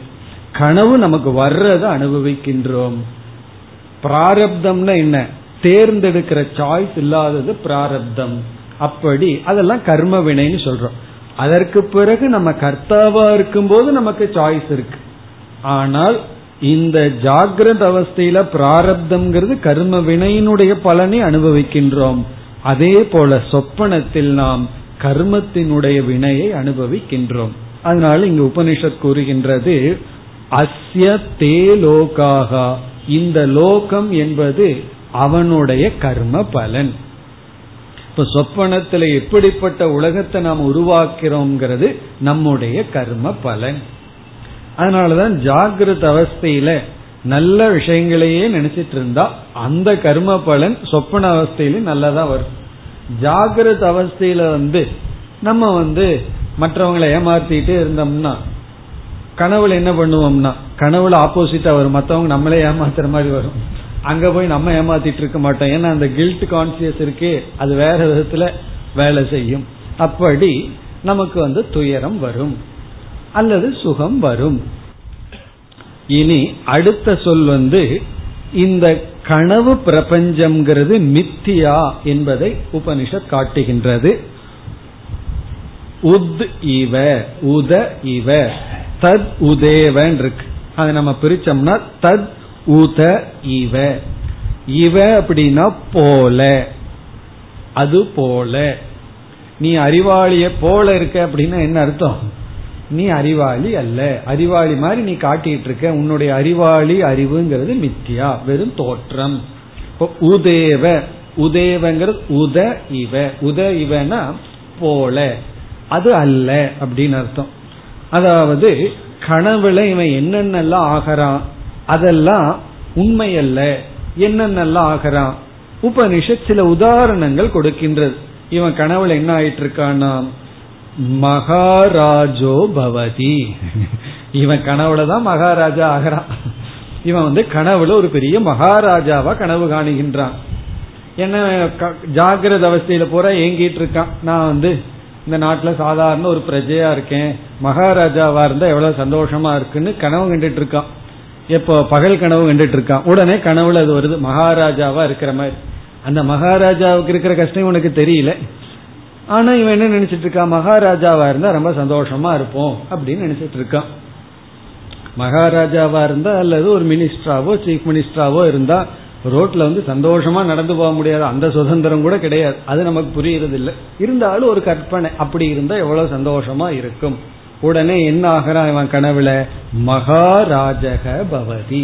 கனவு நமக்கு வர்றதை அனுபவிக்கின்றோம். பிராரப்தம்னா என்ன? தேர்ந்தெடுக்கிற சாய்ஸ் இல்லாதது பிராரப்தம். அப்படி அதெல்லாம் கர்ம வினைன்னு சொல்றோம். அதற்கு பிறகு நம்ம கர்த்தாவா இருக்கும்போது நமக்கு சாய்ஸ் இருக்கு. ஆனால் இந்த ஜாகிரத அவஸ்தையில பிராரப்தம்ங்கிறது கர்ம வினையினுடைய பலனை அனுபவிக்கின்றோம். அதே போல சொப்பனத்தில் நாம் கர்மத்தினுடைய வினையை அனுபவிக்கின்றோம். அதனால இங்கு உபனிஷத் கூறுகின்றது அஸ்ய தே லோகாகா. இந்த லோகம் என்பது அவனுடைய கர்ம பலன். இப்ப சொப்பனத்துல எப்படிப்பட்ட உலகத்தை நாம் உருவாக்கிறோம்ங்கிறது நம்முடைய கர்ம பலன். அதனாலதான் ஜாகிரத அவஸ்தையில நல்ல விஷயங்களையே நினைச்சிட்டு இருந்தா அந்த கர்ம பலன் சொப்பன அவஸ்தையில நல்லதா வரும். ஜாகிரத அவஸ்தையில வந்து நம்ம வந்து மற்றவங்களை ஏமாத்திட்டு இருந்தோம்னா கனவுல என்ன பண்ணுவோம்னா கனவுல ஆப்போசிட்டா வரும். மற்றவங்க நம்மளே ஏமாத்துற மாதிரி வரும். அங்க போய் நம்ம ஏமாத்திட்டு இருக்க மாட்டோம். ஏன்னா அந்த கில்ட் கான்சியஸ் இருக்கே அது வேற விதத்துல வேலை செய்யும். அப்படி நமக்கு வந்து துயரம் வரும். அல்லது சுகம் வரும். இனி அடுத்த சொல் வந்து இந்த கனவு பிரபஞ்சம்ங்கிறது மித்தியா என்பதை உபனிஷத் காட்டுகின்றது. உத் இவ உத இவ தத் உதேவன் இருக்கு. அதை நம்ம பிரிச்சோம்னா தத் உத இவ. இவ அப்படின்னா போல. அது போல. நீ அறிவாளிய போல இருக்க அப்படின்னா என்ன அர்த்தம்? நீ அறிவாளி அல்ல. அறிவாளி மாதிரி நீ காட்டிட்டு இருக்க. உன்னுடைய அறிவாளி அறிவுங்கிறது மித்தியா வெறும் தோற்றம். உதேவ. உதேவங்கிறது உத இவ. உத இவனா போல. அது அல்ல அப்படின்னு அர்த்தம். அதாவது கனவுல இவன் என்னென்னலாம் ஆகிறான்? அதெல்லாம் உண்மை அல்ல என்னென்னலாம் ஆகிறான்? உபனிஷத் சில உதாரணங்கள் கொடுக்கின்றது. இவன் கனவுல என்ன ஆயிட்டு இருக்கானா மகாராஜோ பவதி. இவன் கனவுல தான் மகாராஜா ஆகிறான். இவன் வந்து கனவுல ஒரு பெரிய மகாராஜாவா கனவு காணுகின்றான். என்ன ஜாகிரத அவஸ்தையில பூரா ஏங்கிட்டு இருக்கான் நான் வந்து இந்த நாட்டுல சாதாரண ஒரு பிரஜையா இருக்கேன். மகாராஜாவா இருந்தா எவ்வளவு சந்தோஷமா இருக்குன்னு கனவு கண்டுட்டு இருக்கான் இப்போ பகல் கனவு கண்டுட்டு இருக்கான் உடனே கனவுல அது வருது மகாராஜாவா இருக்கிற மாதிரி. அந்த மகாராஜாவுக்கு இருக்கிற கஷ்டம் உனக்கு தெரியல. ஆனா இவன் என்ன நினைச்சிட்டு இருக்கான் மகாராஜாவா இருந்தா ரொம்ப சந்தோஷமா இருப்போம் அப்படின்னு நினைச்சிட்டு இருக்கான் மகாராஜாவா இருந்தா அல்லது ஒரு மினிஸ்டராவோ சீஃப் மினிஸ்டராவோ இருந்தா ரோட்ல வந்து சந்தோஷமா நடந்து போக முடியாது. அந்த சுதந்திரம் கூட கிடையாது. அது நமக்கு புரியறது இல்லை இருந்தாலும் ஒரு கற்பனை. அப்படி இருந்தா எவ்வளவு சந்தோஷமா இருக்கும். உடனே என்ன ஆகிறான் இவன் கனவுல? மகாராஜக பவதி.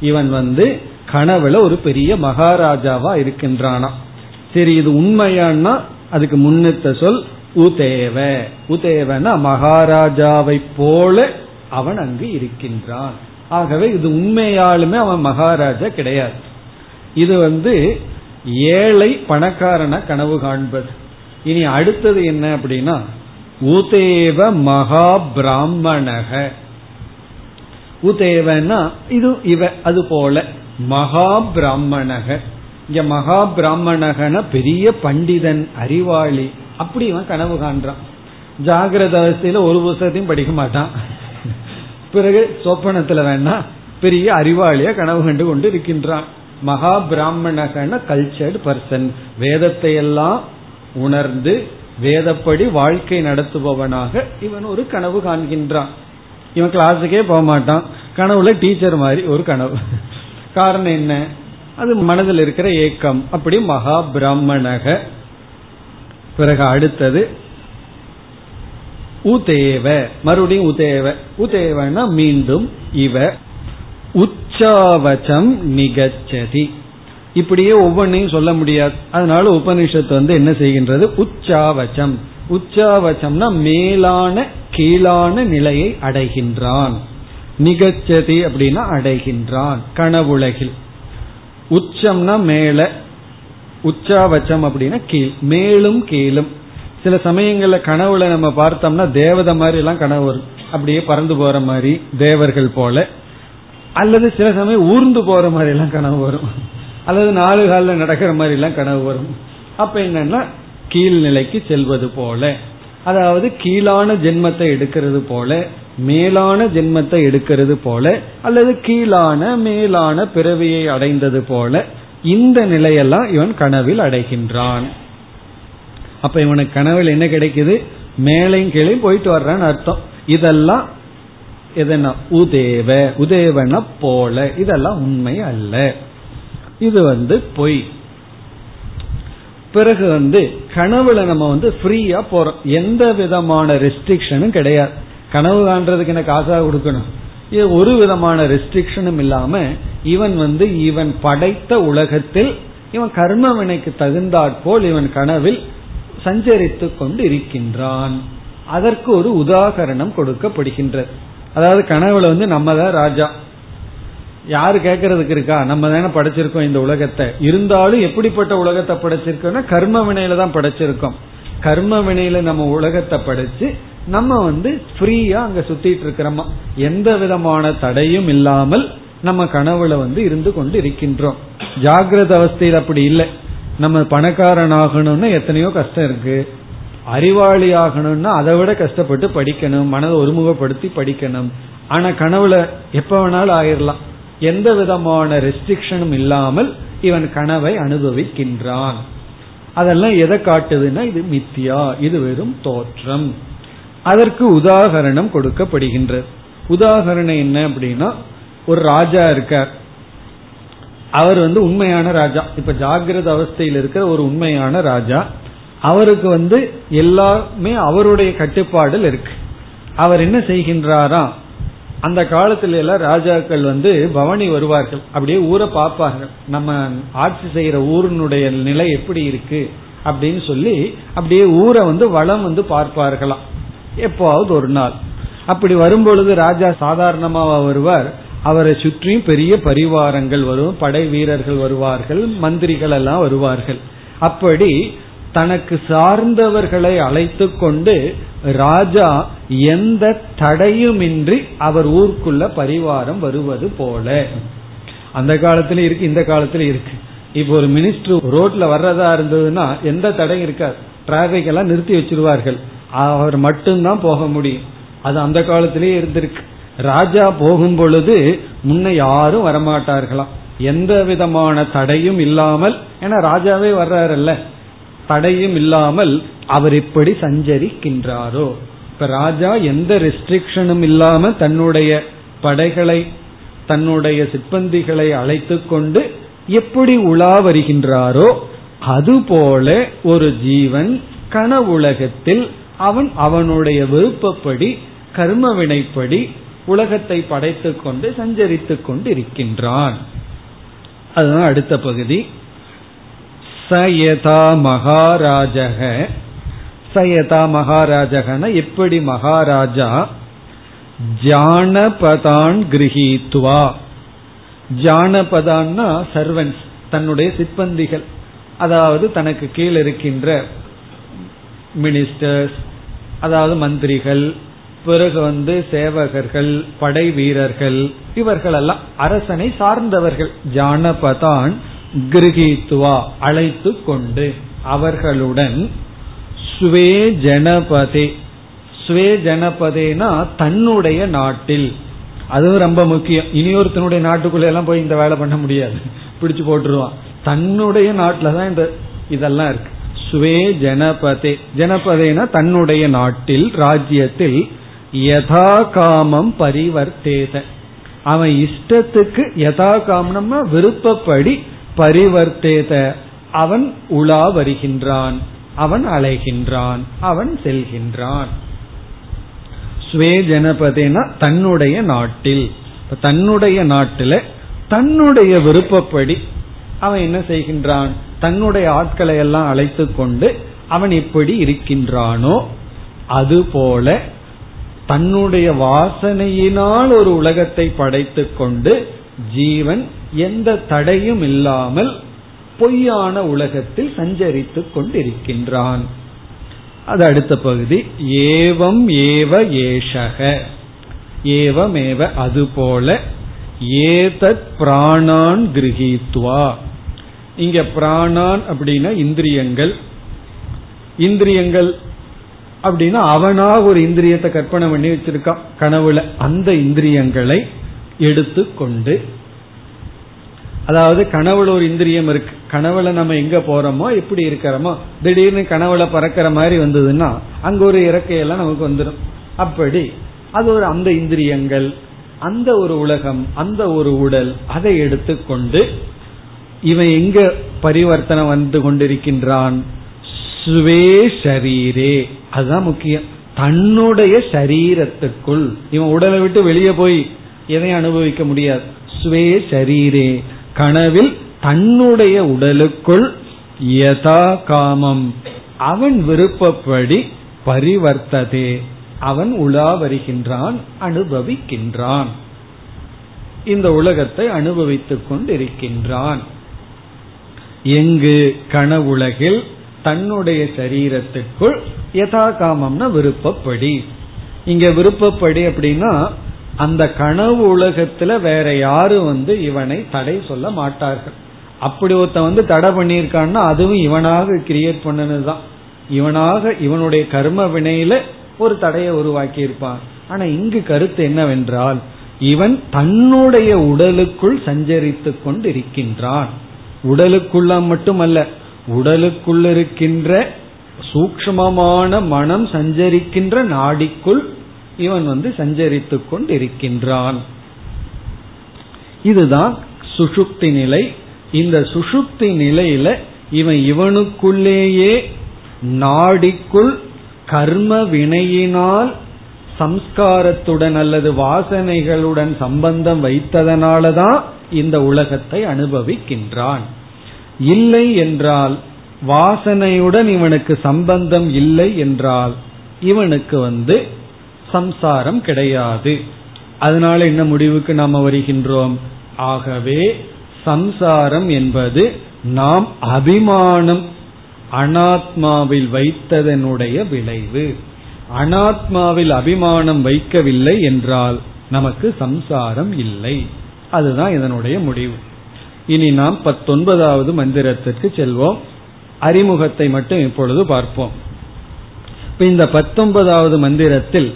இவன் வந்து கனவுல ஒரு பெரிய மகாராஜாவா இருக்கின்றானா சரி இது உண்மையானா அதுக்கு முன்னத்த சொல் உதேவ. உதேவனா மகாராஜாவை போல அவன் அங்கு இருக்கின்றான். ஆகவே இது உண்மையாலுமே அவன் மகாராஜா கிடையாது. இது வந்து ஏழை பணக்காரன கனவு காண்பது. இனி அடுத்தது என்ன அப்படின்னா உதேவ மகா பிராமணக உதேவனா இது இவ அது போல. மகா பிராமணக இங்க மகா பிராமணகன பெரிய பண்டிதன் அறிவாளி. அப்படி இவன் கனவு காண்றான். ஜாகிரத அவஸ்தையில ஒரு புத்தகத்தையும் படிக்க மாட்டான். பிறகு சொப்பனத்துல வேணா பெரிய அறிவாளியா கனவு கண்டு கொண்டு இருக்கின்றான். மகா பிராமணகன கல்ச்சர்டு பர்சன் வேதத்தை எல்லாம் உணர்ந்து வேதப்படி வாழ்க்கை நடத்துபவனாக இவன் ஒரு கனவு காண்கின்றான். இவன் கிளாஸுக்கே போக மாட்டான். கனவுல டீச்சர் மாதிரி ஒரு கனவு. காரணம் என்ன? அது மனதில் இருக்கிற ஏக்கம். அப்படி மகா பிராமணக பிறகு அடுத்தது உதேவ. மறுபடியும் உதேவ. உதேவனா மீண்டும் இவ. உச்சாவச்சம் நிகச்சதி. இப்படியே ஒவ்வொன்றையும் சொல்ல முடியாது. அதனால உபனிஷத்து வந்து என்ன செய்கின்றது? உச்சாவச்சம். உச்சாவச்சம்னா மேலான கீழான நிலையை அடைகின்றான். நிகச்சதி அப்படின்னா அடைகின்றான் கனவுலகில். உச்சம்னா மேல. உச்சாவச்சம் அப்படின்னா கீழ். மேலும் கீழும். சில சமயங்கள்ல கனவுல நம்ம பார்த்தோம்னா தேவதை மாதிரி எல்லாம் கனவு வரும். அப்படியே பறந்து போற மாதிரி தேவர்கள் போல. அல்லது சில சமயம் ஊர்ந்து போற மாதிரி எல்லாம் கனவு வரும். அல்லது நாலு காலில் நடக்கிற மாதிரி எல்லாம் கனவு வரும். அப்ப என்னன்னா கீழ்நிலைக்கு செல்வது போல. அதாவது கீழான ஜென்மத்தை எடுக்கிறது போல மேலான ஜென்மத்தை எடுக்கிறது போல அல்லது கீழான மேலான பிறவியை அடைந்தது போல இந்த நிலையெல்லாம் இவன் கனவில் அடைகின்றான். அப்ப இவனுக்கு கனவில் என்ன கிடைக்குது? மேலையும் கீழே போயிட்டு வர்றான்னு அர்த்தம். இதெல்லாம் எதனா உதேவ. உதேவன போல. இதெல்லாம் உண்மை அல்ல. இது வந்து பொய். பிறகு வந்து கனவுல நம்ம வந்து ஃப்ரீயா போறோம். எந்த விதமான ரெஸ்ட்ரிக்ஷனும் கிடையாது. கனவு காண்றதுக்கு எனக்கு காசாக கொடுக்கணும். இது ஒரு விதமான ரெஸ்ட்ரிக்ஷனும் இல்லாம இவன் வந்து இவன் படைத்த உலகத்தில் இவன் கர்ம வினைக்கு தகுந்தாற்போல் இவன் கனவில் சஞ்சரித்து கொண்டு இருக்கின்றான் அதற்கு ஒரு உதாகரணம் கொடுக்கப்படுகின்றது. அதாவது கனவுல வந்து நம்ம தான் ராஜா. யாரு கேட்கறதுக்கு இருக்கா? நம்ம தானே படைச்சிருக்கோம் இந்த உலகத்தை. இருந்தாலும் எப்படிப்பட்ட உலகத்தை படைச்சிருக்கோம்னா கர்ம வினையில தான் படைச்சிருக்கோம். கர்ம வினையில நம்ம உலகத்தை படைச்சு நம்ம வந்து ஃப்ரீயா அங்க சுத்திட்டு இருக்கிறோமா? எந்த விதமான தடையும் இல்லாமல் நம்ம கனவுல வந்து இருந்து கொண்டு இருக்கின்றோம் ஜாகிரத அவஸ்தையில் அப்படி இல்லை. நம்ம பணக்காரன் ஆகணும்னு எத்தனையோ கஷ்டம் இருக்கு. அறிவாளி ஆகணும்னா அதை விட கஷ்டப்பட்டு படிக்கணும் மனதை ஒருமுகப்படுத்தி படிக்கணும். ஆனா கனவுல எப்ப வேணாலும் ஆயிரலாம். எந்த விதமான ரெஸ்ட்ரிக்ஷனும் இல்லாமல் இவன் கனவை அனுபவிக்கின்றான். அதெல்லாம் எதை காட்டுதுன்னா இது மித்தியா இது வெறும் தோற்றம். அதற்கு உதாகரணம் கொடுக்கப்படுகின்றது. உதாகரணம் என்ன அப்படின்னா ஒரு ராஜா இருக்கார். அவர் வந்து உண்மையான ராஜா. இப்ப ஜாகிரத அவஸ்தையில் இருக்கிற ஒரு உண்மையான ராஜா. அவருக்கு வந்து எல்லாமே அவருடைய கட்டுப்பாடில் இருக்கு. அவர் என்ன செய்கின்றாரா? அந்த காலத்துல எல்லாம் ராஜாக்கள் வந்து பவனி வருவார்கள். அப்படியே ஊரை பார்ப்பார்கள். நம்ம ஆட்சி செய்யற ஊரினுடைய நிலை எப்படி இருக்கு அப்படின்னு சொல்லி அப்படியே ஊரை வந்து வளம் வந்து பார்ப்பார்களாம். எப்போவாவது ஒரு நாள். அப்படி வரும்பொழுது ராஜா சாதாரணமாக வருவார். அவரை சுற்றியும் பெரிய பரிவாரங்கள் வரும். படை வீரர்கள் வருவார்கள். மந்திரிகள் எல்லாம் வருவார்கள். அப்படி தனக்கு சார்ந்தவர்களை அழைத்து கொண்டு ராஜா எந்த தடையுமின்றி அவர் ஊருக்குள்ள பரிவாரம் வருவது போல. அந்த காலத்துல இருக்கு இந்த காலத்துல இருக்கு. இப்போ ஒரு மினிஸ்டர் ரோட்ல வர்றதா இருந்ததுன்னா எந்த தடையும் இருக்காது. டிராபிக் எல்லாம் நிறுத்தி வச்சிருவார்கள். அவர் மட்டும்தான் போக முடியும். அது அந்த காலத்திலேயே இருந்திருக்கு. ராஜா போகும் பொழுது முன்ன யாரும் வரமாட்டார்களாம். எந்த விதமான தடையும் இல்லாமல் ஏன்னா ராஜாவே வர்றாருல்ல. தடையும் இல்லாமல் அவர் எப்படி சஞ்சரிக்கின்றாரோ? இப்ப ராஜா எந்த ரெஸ்ட்ரிக்ஷனும் இல்லாம தன்னுடைய படைகளை தன்னுடைய சிப்பந்திகளை அழைத்து கொண்டு எப்படி உலா வருகின்றாரோ அதுபோல ஒரு ஜீவன் கனவுலகத்தில் அவன் அவனுடைய விருப்பப்படி கர்ம வினைப்படி உலகத்தை படைத்துக் கொண்டு சஞ்சரித்துக் கொண்டு இருக்கின்றான் அதுதான் அடுத்த பகுதி. சயதா மகாராஜக சயதா மகாராஜகன எப்படி மகாராஜா ஜானபதான் கிரகித்வா ஜானபதான்னா சர்வன்ஸ் தன்னுடைய சிப்பந்திகள். அதாவது தனக்கு கீழ் இருக்கின்ற மினிஸ்டர்ஸ் அதாவது மந்திரிகள் பிறகு வந்து சேவகர்கள் படை வீரர்கள் இவர்களெல்லாம் அரசனை சார்ந்தவர்கள். ஜானபதான் கிரகித்துவா அழைத்து கொண்டு அவர்களுடன் ஸ்வே ஜனபதே. ஸ்வே ஜனபதேனா தன்னுடைய நாட்டில். அதுவும் ரொம்ப முக்கியம். இனியொருத்தனுடைய நாட்டுக்குள்ள எல்லாம் போய் இந்த வேலை பண்ண முடியாது. பிடிச்சு போட்டுருவான். தன்னுடைய நாட்டில் தான் இந்த இதெல்லாம் இருக்கு. ஸ்வே ஜனபதே. ஜனபதேனா தன்னுடைய நாட்டில் ராஜ்யத்தில் யதா காமம் பரிவர்த்தேத. அவன் இஷ்டத்துக்கு யதா காமம்னா விருப்பப்படி பரிவர்த்தேத. அவன் உலா வருகின்றான். அவன் அலைகின்றான் அவன் செல்கின்றான். ஸ்வே ஜனபதேனா தன்னுடைய நாட்டில். தன்னுடைய நாட்டில தன்னுடைய விருப்பப்படி அவன் என்ன செய்கின்றான்? தன்னுடைய ஆட்களை எல்லாம் அழைத்து கொண்டு அவன் எப்படி இருக்கின்றானோ அதுபோல தன்னுடைய வாசனையினால் ஒரு உலகத்தை படைத்து கொண்டு ஜீவன் எந்த தடையும் இல்லாமல் பொய்யான உலகத்தில் சஞ்சரித்துக் கொண்டிருக்கின்றான். அது அடுத்த பகுதி. ஏவம் ஏவ ஏஷக. ஏவமேவ அதுபோல ஏதத் பிராணான் கிரகித்வா. இங்க பிராணான் அப்படின்னா இந்திரியங்கள். இந்திரியங்கள் அப்படின்னா அவனாக ஒரு இந்திரியத்தை கற்பனை பண்ணி வச்சிருக்கான். கனவுல அந்த இந்திரியங்களை எடுத்துக்கொண்டு அதாவது கனவுல ஒரு இந்திரியம் இருக்கு. கனவுல நம்ம எங்க போறோமோ எப்படி இருக்கிறோமோ திடீர்னு கனவுல பறக்கிற மாதிரி வந்ததுன்னா அங்க ஒரு இறக்கையெல்லாம் நமக்கு வந்துடும் அப்படி அது ஒரு அந்த இந்திரியங்கள் அந்த ஒரு உலகம் அந்த ஒரு உடல் அதை எடுத்துக்கொண்டு இவன் எங்க பரிவர்த்தனை வந்து கொண்டிருக்கின்றான்? சுவே ஷரீரே. அதுதான் முக்கியம். தன்னுடைய சரீரத்துக்குள் இவன் உடலை விட்டு வெளியே போய் எதையும் அனுபவிக்க முடியாது. சுவே ஷரீரே. கனவில் தன்னுடைய உடலுக்குள் யதா காமம். அவன் விருப்பப்படி பரிவர்த்ததே. அவன் உலா வருகின்றான் அனுபவிக்கின்றான். இந்த உலகத்தை அனுபவித்துக் கொண்டிருக்கின்றான். எங்கு கனவுலகில் தன்னுடைய சரீரத்துக்குள் யதா காமம்னா விருப்பப்படி. இங்க விருப்பப்படி அப்படின்னா அந்த கனவு உலகத்துல வேற யாரும் வந்து இவனை தடை சொல்ல மாட்டார்கள். அப்படி ஒருத்தன் வந்து தடை பண்ணியிருக்கான்னா அதுவும் இவனாக கிரியேட் பண்ணதுதான் இவனாக இவனுடைய கர்ம வினையில ஒரு தடையை உருவாக்கி இருப்பான் ஆனா இங்கு கருத்து என்னவென்றால் இவன் தன்னுடைய உடலுக்குள் சஞ்சரித்து கொண்டு இருக்கின்றான் உடலுக்குள்ள மட்டுமல்ல உடலுக்குள் இருக்கின்ற சூக்மமான மனம் சஞ்சரிக்கின்ற நாடிக்குள் இவன் வந்து சஞ்சரித்து கொண்டிருக்கின்றான். இதுதான் சுஷுப்தி நிலை. இந்த சுஷுப்தி நிலையில இவன் இவனுக்குள்ளேயே நாடிக்குள் கர்ம வினையினால் சம்ஸ்காரத்துடன் அல்லது வாசனைகளுடன் சம்பந்தம் வைத்ததனாலதான் இந்த உலகத்தை அனுபவிக்கின்றான். இல்லை என்றால் வாசனையுடன் இவனுக்கு சம்பந்தம் இல்லை என்றால் இவனுக்கு வந்து சம்சாரம் கிடையாது. அதனால என்ன முடிவுக்கு நாம வருகின்றோம்? ஆகவே சம்சாரம் என்பது நாம் அபிமானம் அனாத்மாவில் வைத்ததனுடைய விளைவு. அனாத்மாவில் அபிமானம் வைக்கவில்லை என்றால் நமக்கு சம்சாரம் இல்லை. அதுதான் இதனுடைய முடிவு. இனி நாம் பத்தொன்பதாவது மந்திரத்திற்கு செல்வோம். அறிமுகத்தை மட்டும் இப்பொழுது பார்ப்போம். இந்த பத்தொன்பதாவது மந்திரத்தில்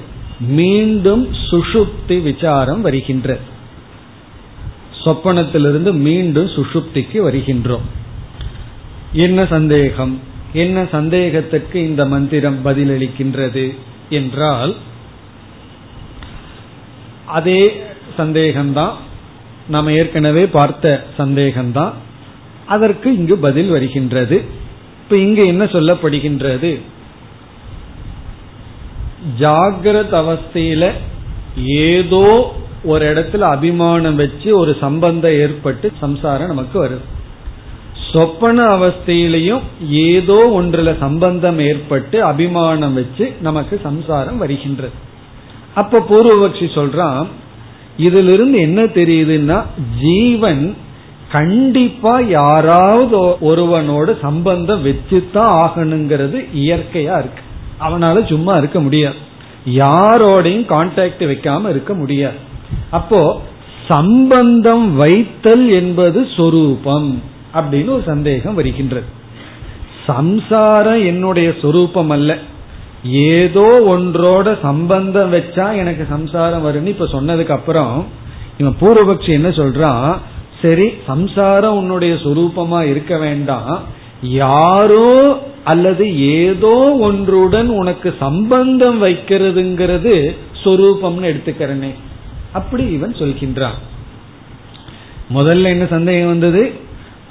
மீண்டும் சுஷுப்தி விசாரம் வருகின்ற. சொப்பனத்திலிருந்து மீண்டும் சுஷுப்திக்கு வருகின்றோம். என்ன சந்தேகம்? என்ன சந்தேகத்திற்கு இந்த மந்திரம் பதிலளிக்கின்றது என்றால் அதே சந்தேகம்தான் நாம் ஏற்கனவே பார்த்த சந்தேகம்தான் அதற்கு இங்கு பதில் வருகின்றது. இப்ப இங்கு என்ன சொல்லப்படுகின்றது? ஜாகிரத அவஸ்தையில ஏதோ ஒரு இடத்துல அபிமானம் வச்சு ஒரு சம்பந்தம் ஏற்பட்டு சம்சாரம் நமக்கு வருது. சொப்பன அவஸ்தையிலையும் ஏதோ ஒன்றுல சம்பந்தம் ஏற்பட்டு அபிமானம் வச்சு நமக்கு சம்சாரம் வருகின்றது. அப்ப பூர்வபக்ஷி சொல்றான் இதிலிருந்து என்ன தெரியுதுன்னா ஜீவன் கண்டிப்பா யாராவது ஒருவனோட சம்பந்தம் வச்சுதான் ஆகணுங்கிறது இயற்கையா இருக்கு. அவனால சும்மா இருக்க முடியாது. யாரோடையும் கான்டாக்ட் வைக்காம இருக்க முடியாது. அப்போ சம்பந்தம் வைத்தல் என்பது சொரூபம் அப்படின்னு ஒரு சந்தேகம் வருகின்றது. சம்சாரம் என்னுடைய சொரூபம் அல்ல. ஏதோ ஒன்றோட சம்பந்தம் வச்சா எனக்கு சம்சாரம் வரும்னு இப்ப சொன்னதுக்கு அப்புறம் இவன் பூர்வபக்ஷி என்ன சொல்றான்? சரி சம்சாரம் உன்னுடைய சொரூபமா இருக்க வேண்டாம். யாரோ அல்லது ஏதோ ஒன்றுடன் உனக்கு சம்பந்தம் வைக்கிறதுங்கிறது சொரூபம்னு எடுத்துக்கிறனே. அப்படி இவன் சொல்கின்றான். முதல்ல என்ன சந்தேகம் வந்தது?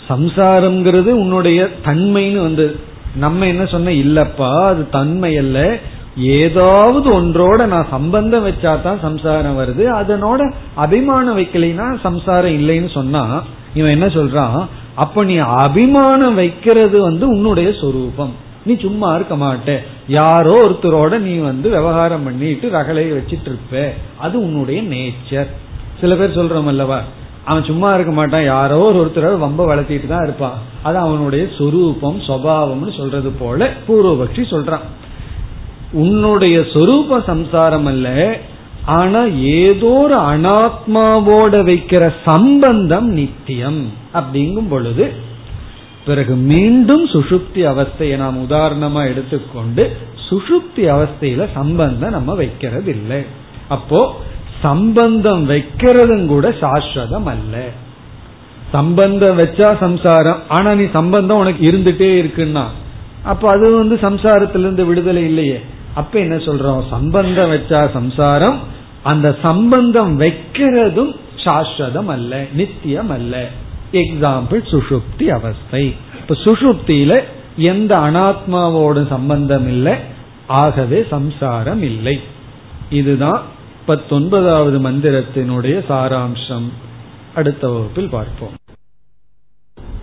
சம்சாரம்ங்கிறது உன்னுடைய தன்மைன்னு வந்தது. நம்ம என்ன சொன்ன இல்லப்பா அது தன்மை அல்ல ஏதாவது ஒன்றோட நான் சம்பந்தம் வச்சா தான் சம்சாரம் வருது. அதனோட அபிமானம் வைக்கலைன்னா சம்சாரம் இல்லைன்னு சொன்னா இவன் என்ன சொல்றான்? அப்ப நீ அபிமானம் வைக்கிறது வந்து உன்னுடைய சொரூபம். நீ சும்மா இருக்க மாட்ட. யாரோ ஒருத்தரோட நீ வந்து விவகாரம் பண்ணிட்டு ரகலையை வச்சிட்டு இருப்ப. அது உன்னுடைய நேச்சர் சில பேர் சொல்றோம் அல்லவா? அவன் சும்மா இருக்க மாட்டான். யாரோ ஒரு ஒருத்தர் வம்ப வளர்த்திட்டு தான் இருப்பான். அது அவனுடைய சொரூபம் சுவாவம்னு சொல்றது போல பூர்வபக்ஷி சொல்றான். உன்னுடைய சொரூப சம்சாரம் அல்ல ஆனா ஏதோ ஒரு அனாத்மாவோட வைக்கிற சம்பந்தம் நித்தியம் அப்படிங்கும் பொழுது பிறகு மீண்டும் சுசுப்தி அவஸ்தையை நாம் உதாரணமா எடுத்துக்கொண்டு சுசுப்தி அவஸ்தையில சம்பந்தம் நம்ம வைக்கிறது இல்லை அப்போ சம்பந்தம் வைக்கிறதும் கூட சாஸ்வதம் அல்ல. சம்பந்தம் வச்சா சம்சாரம். ஆனா நீ சம்பந்தம் உனக்கு இருந்துட்டே இருக்குன்னா அப்ப அது வந்து சம்சாரத்திலிருந்து விடுதலை இல்லையே. அப்ப என்ன சொல்றோம்? சம்பந்தம் வச்சா சம்சாரம் அந்த சம்பந்தம் வைக்கிறதும் சாஸ்வதம் அல்ல நித்தியம் அல்ல எக்ஸாம்பிள் சுஷுப்தி அவஸ்தை. இப்ப சுஷுப்தியில எந்த அனாத்மாவோட சம்பந்தம் இல்லை ஆகவே சம்சாரம் இல்லை. இதுதான் பத்தொன்பதாவது மந்திரத்தினுடைய சாராம்சம். அடுத்த வகுப்பில் பார்ப்போம்.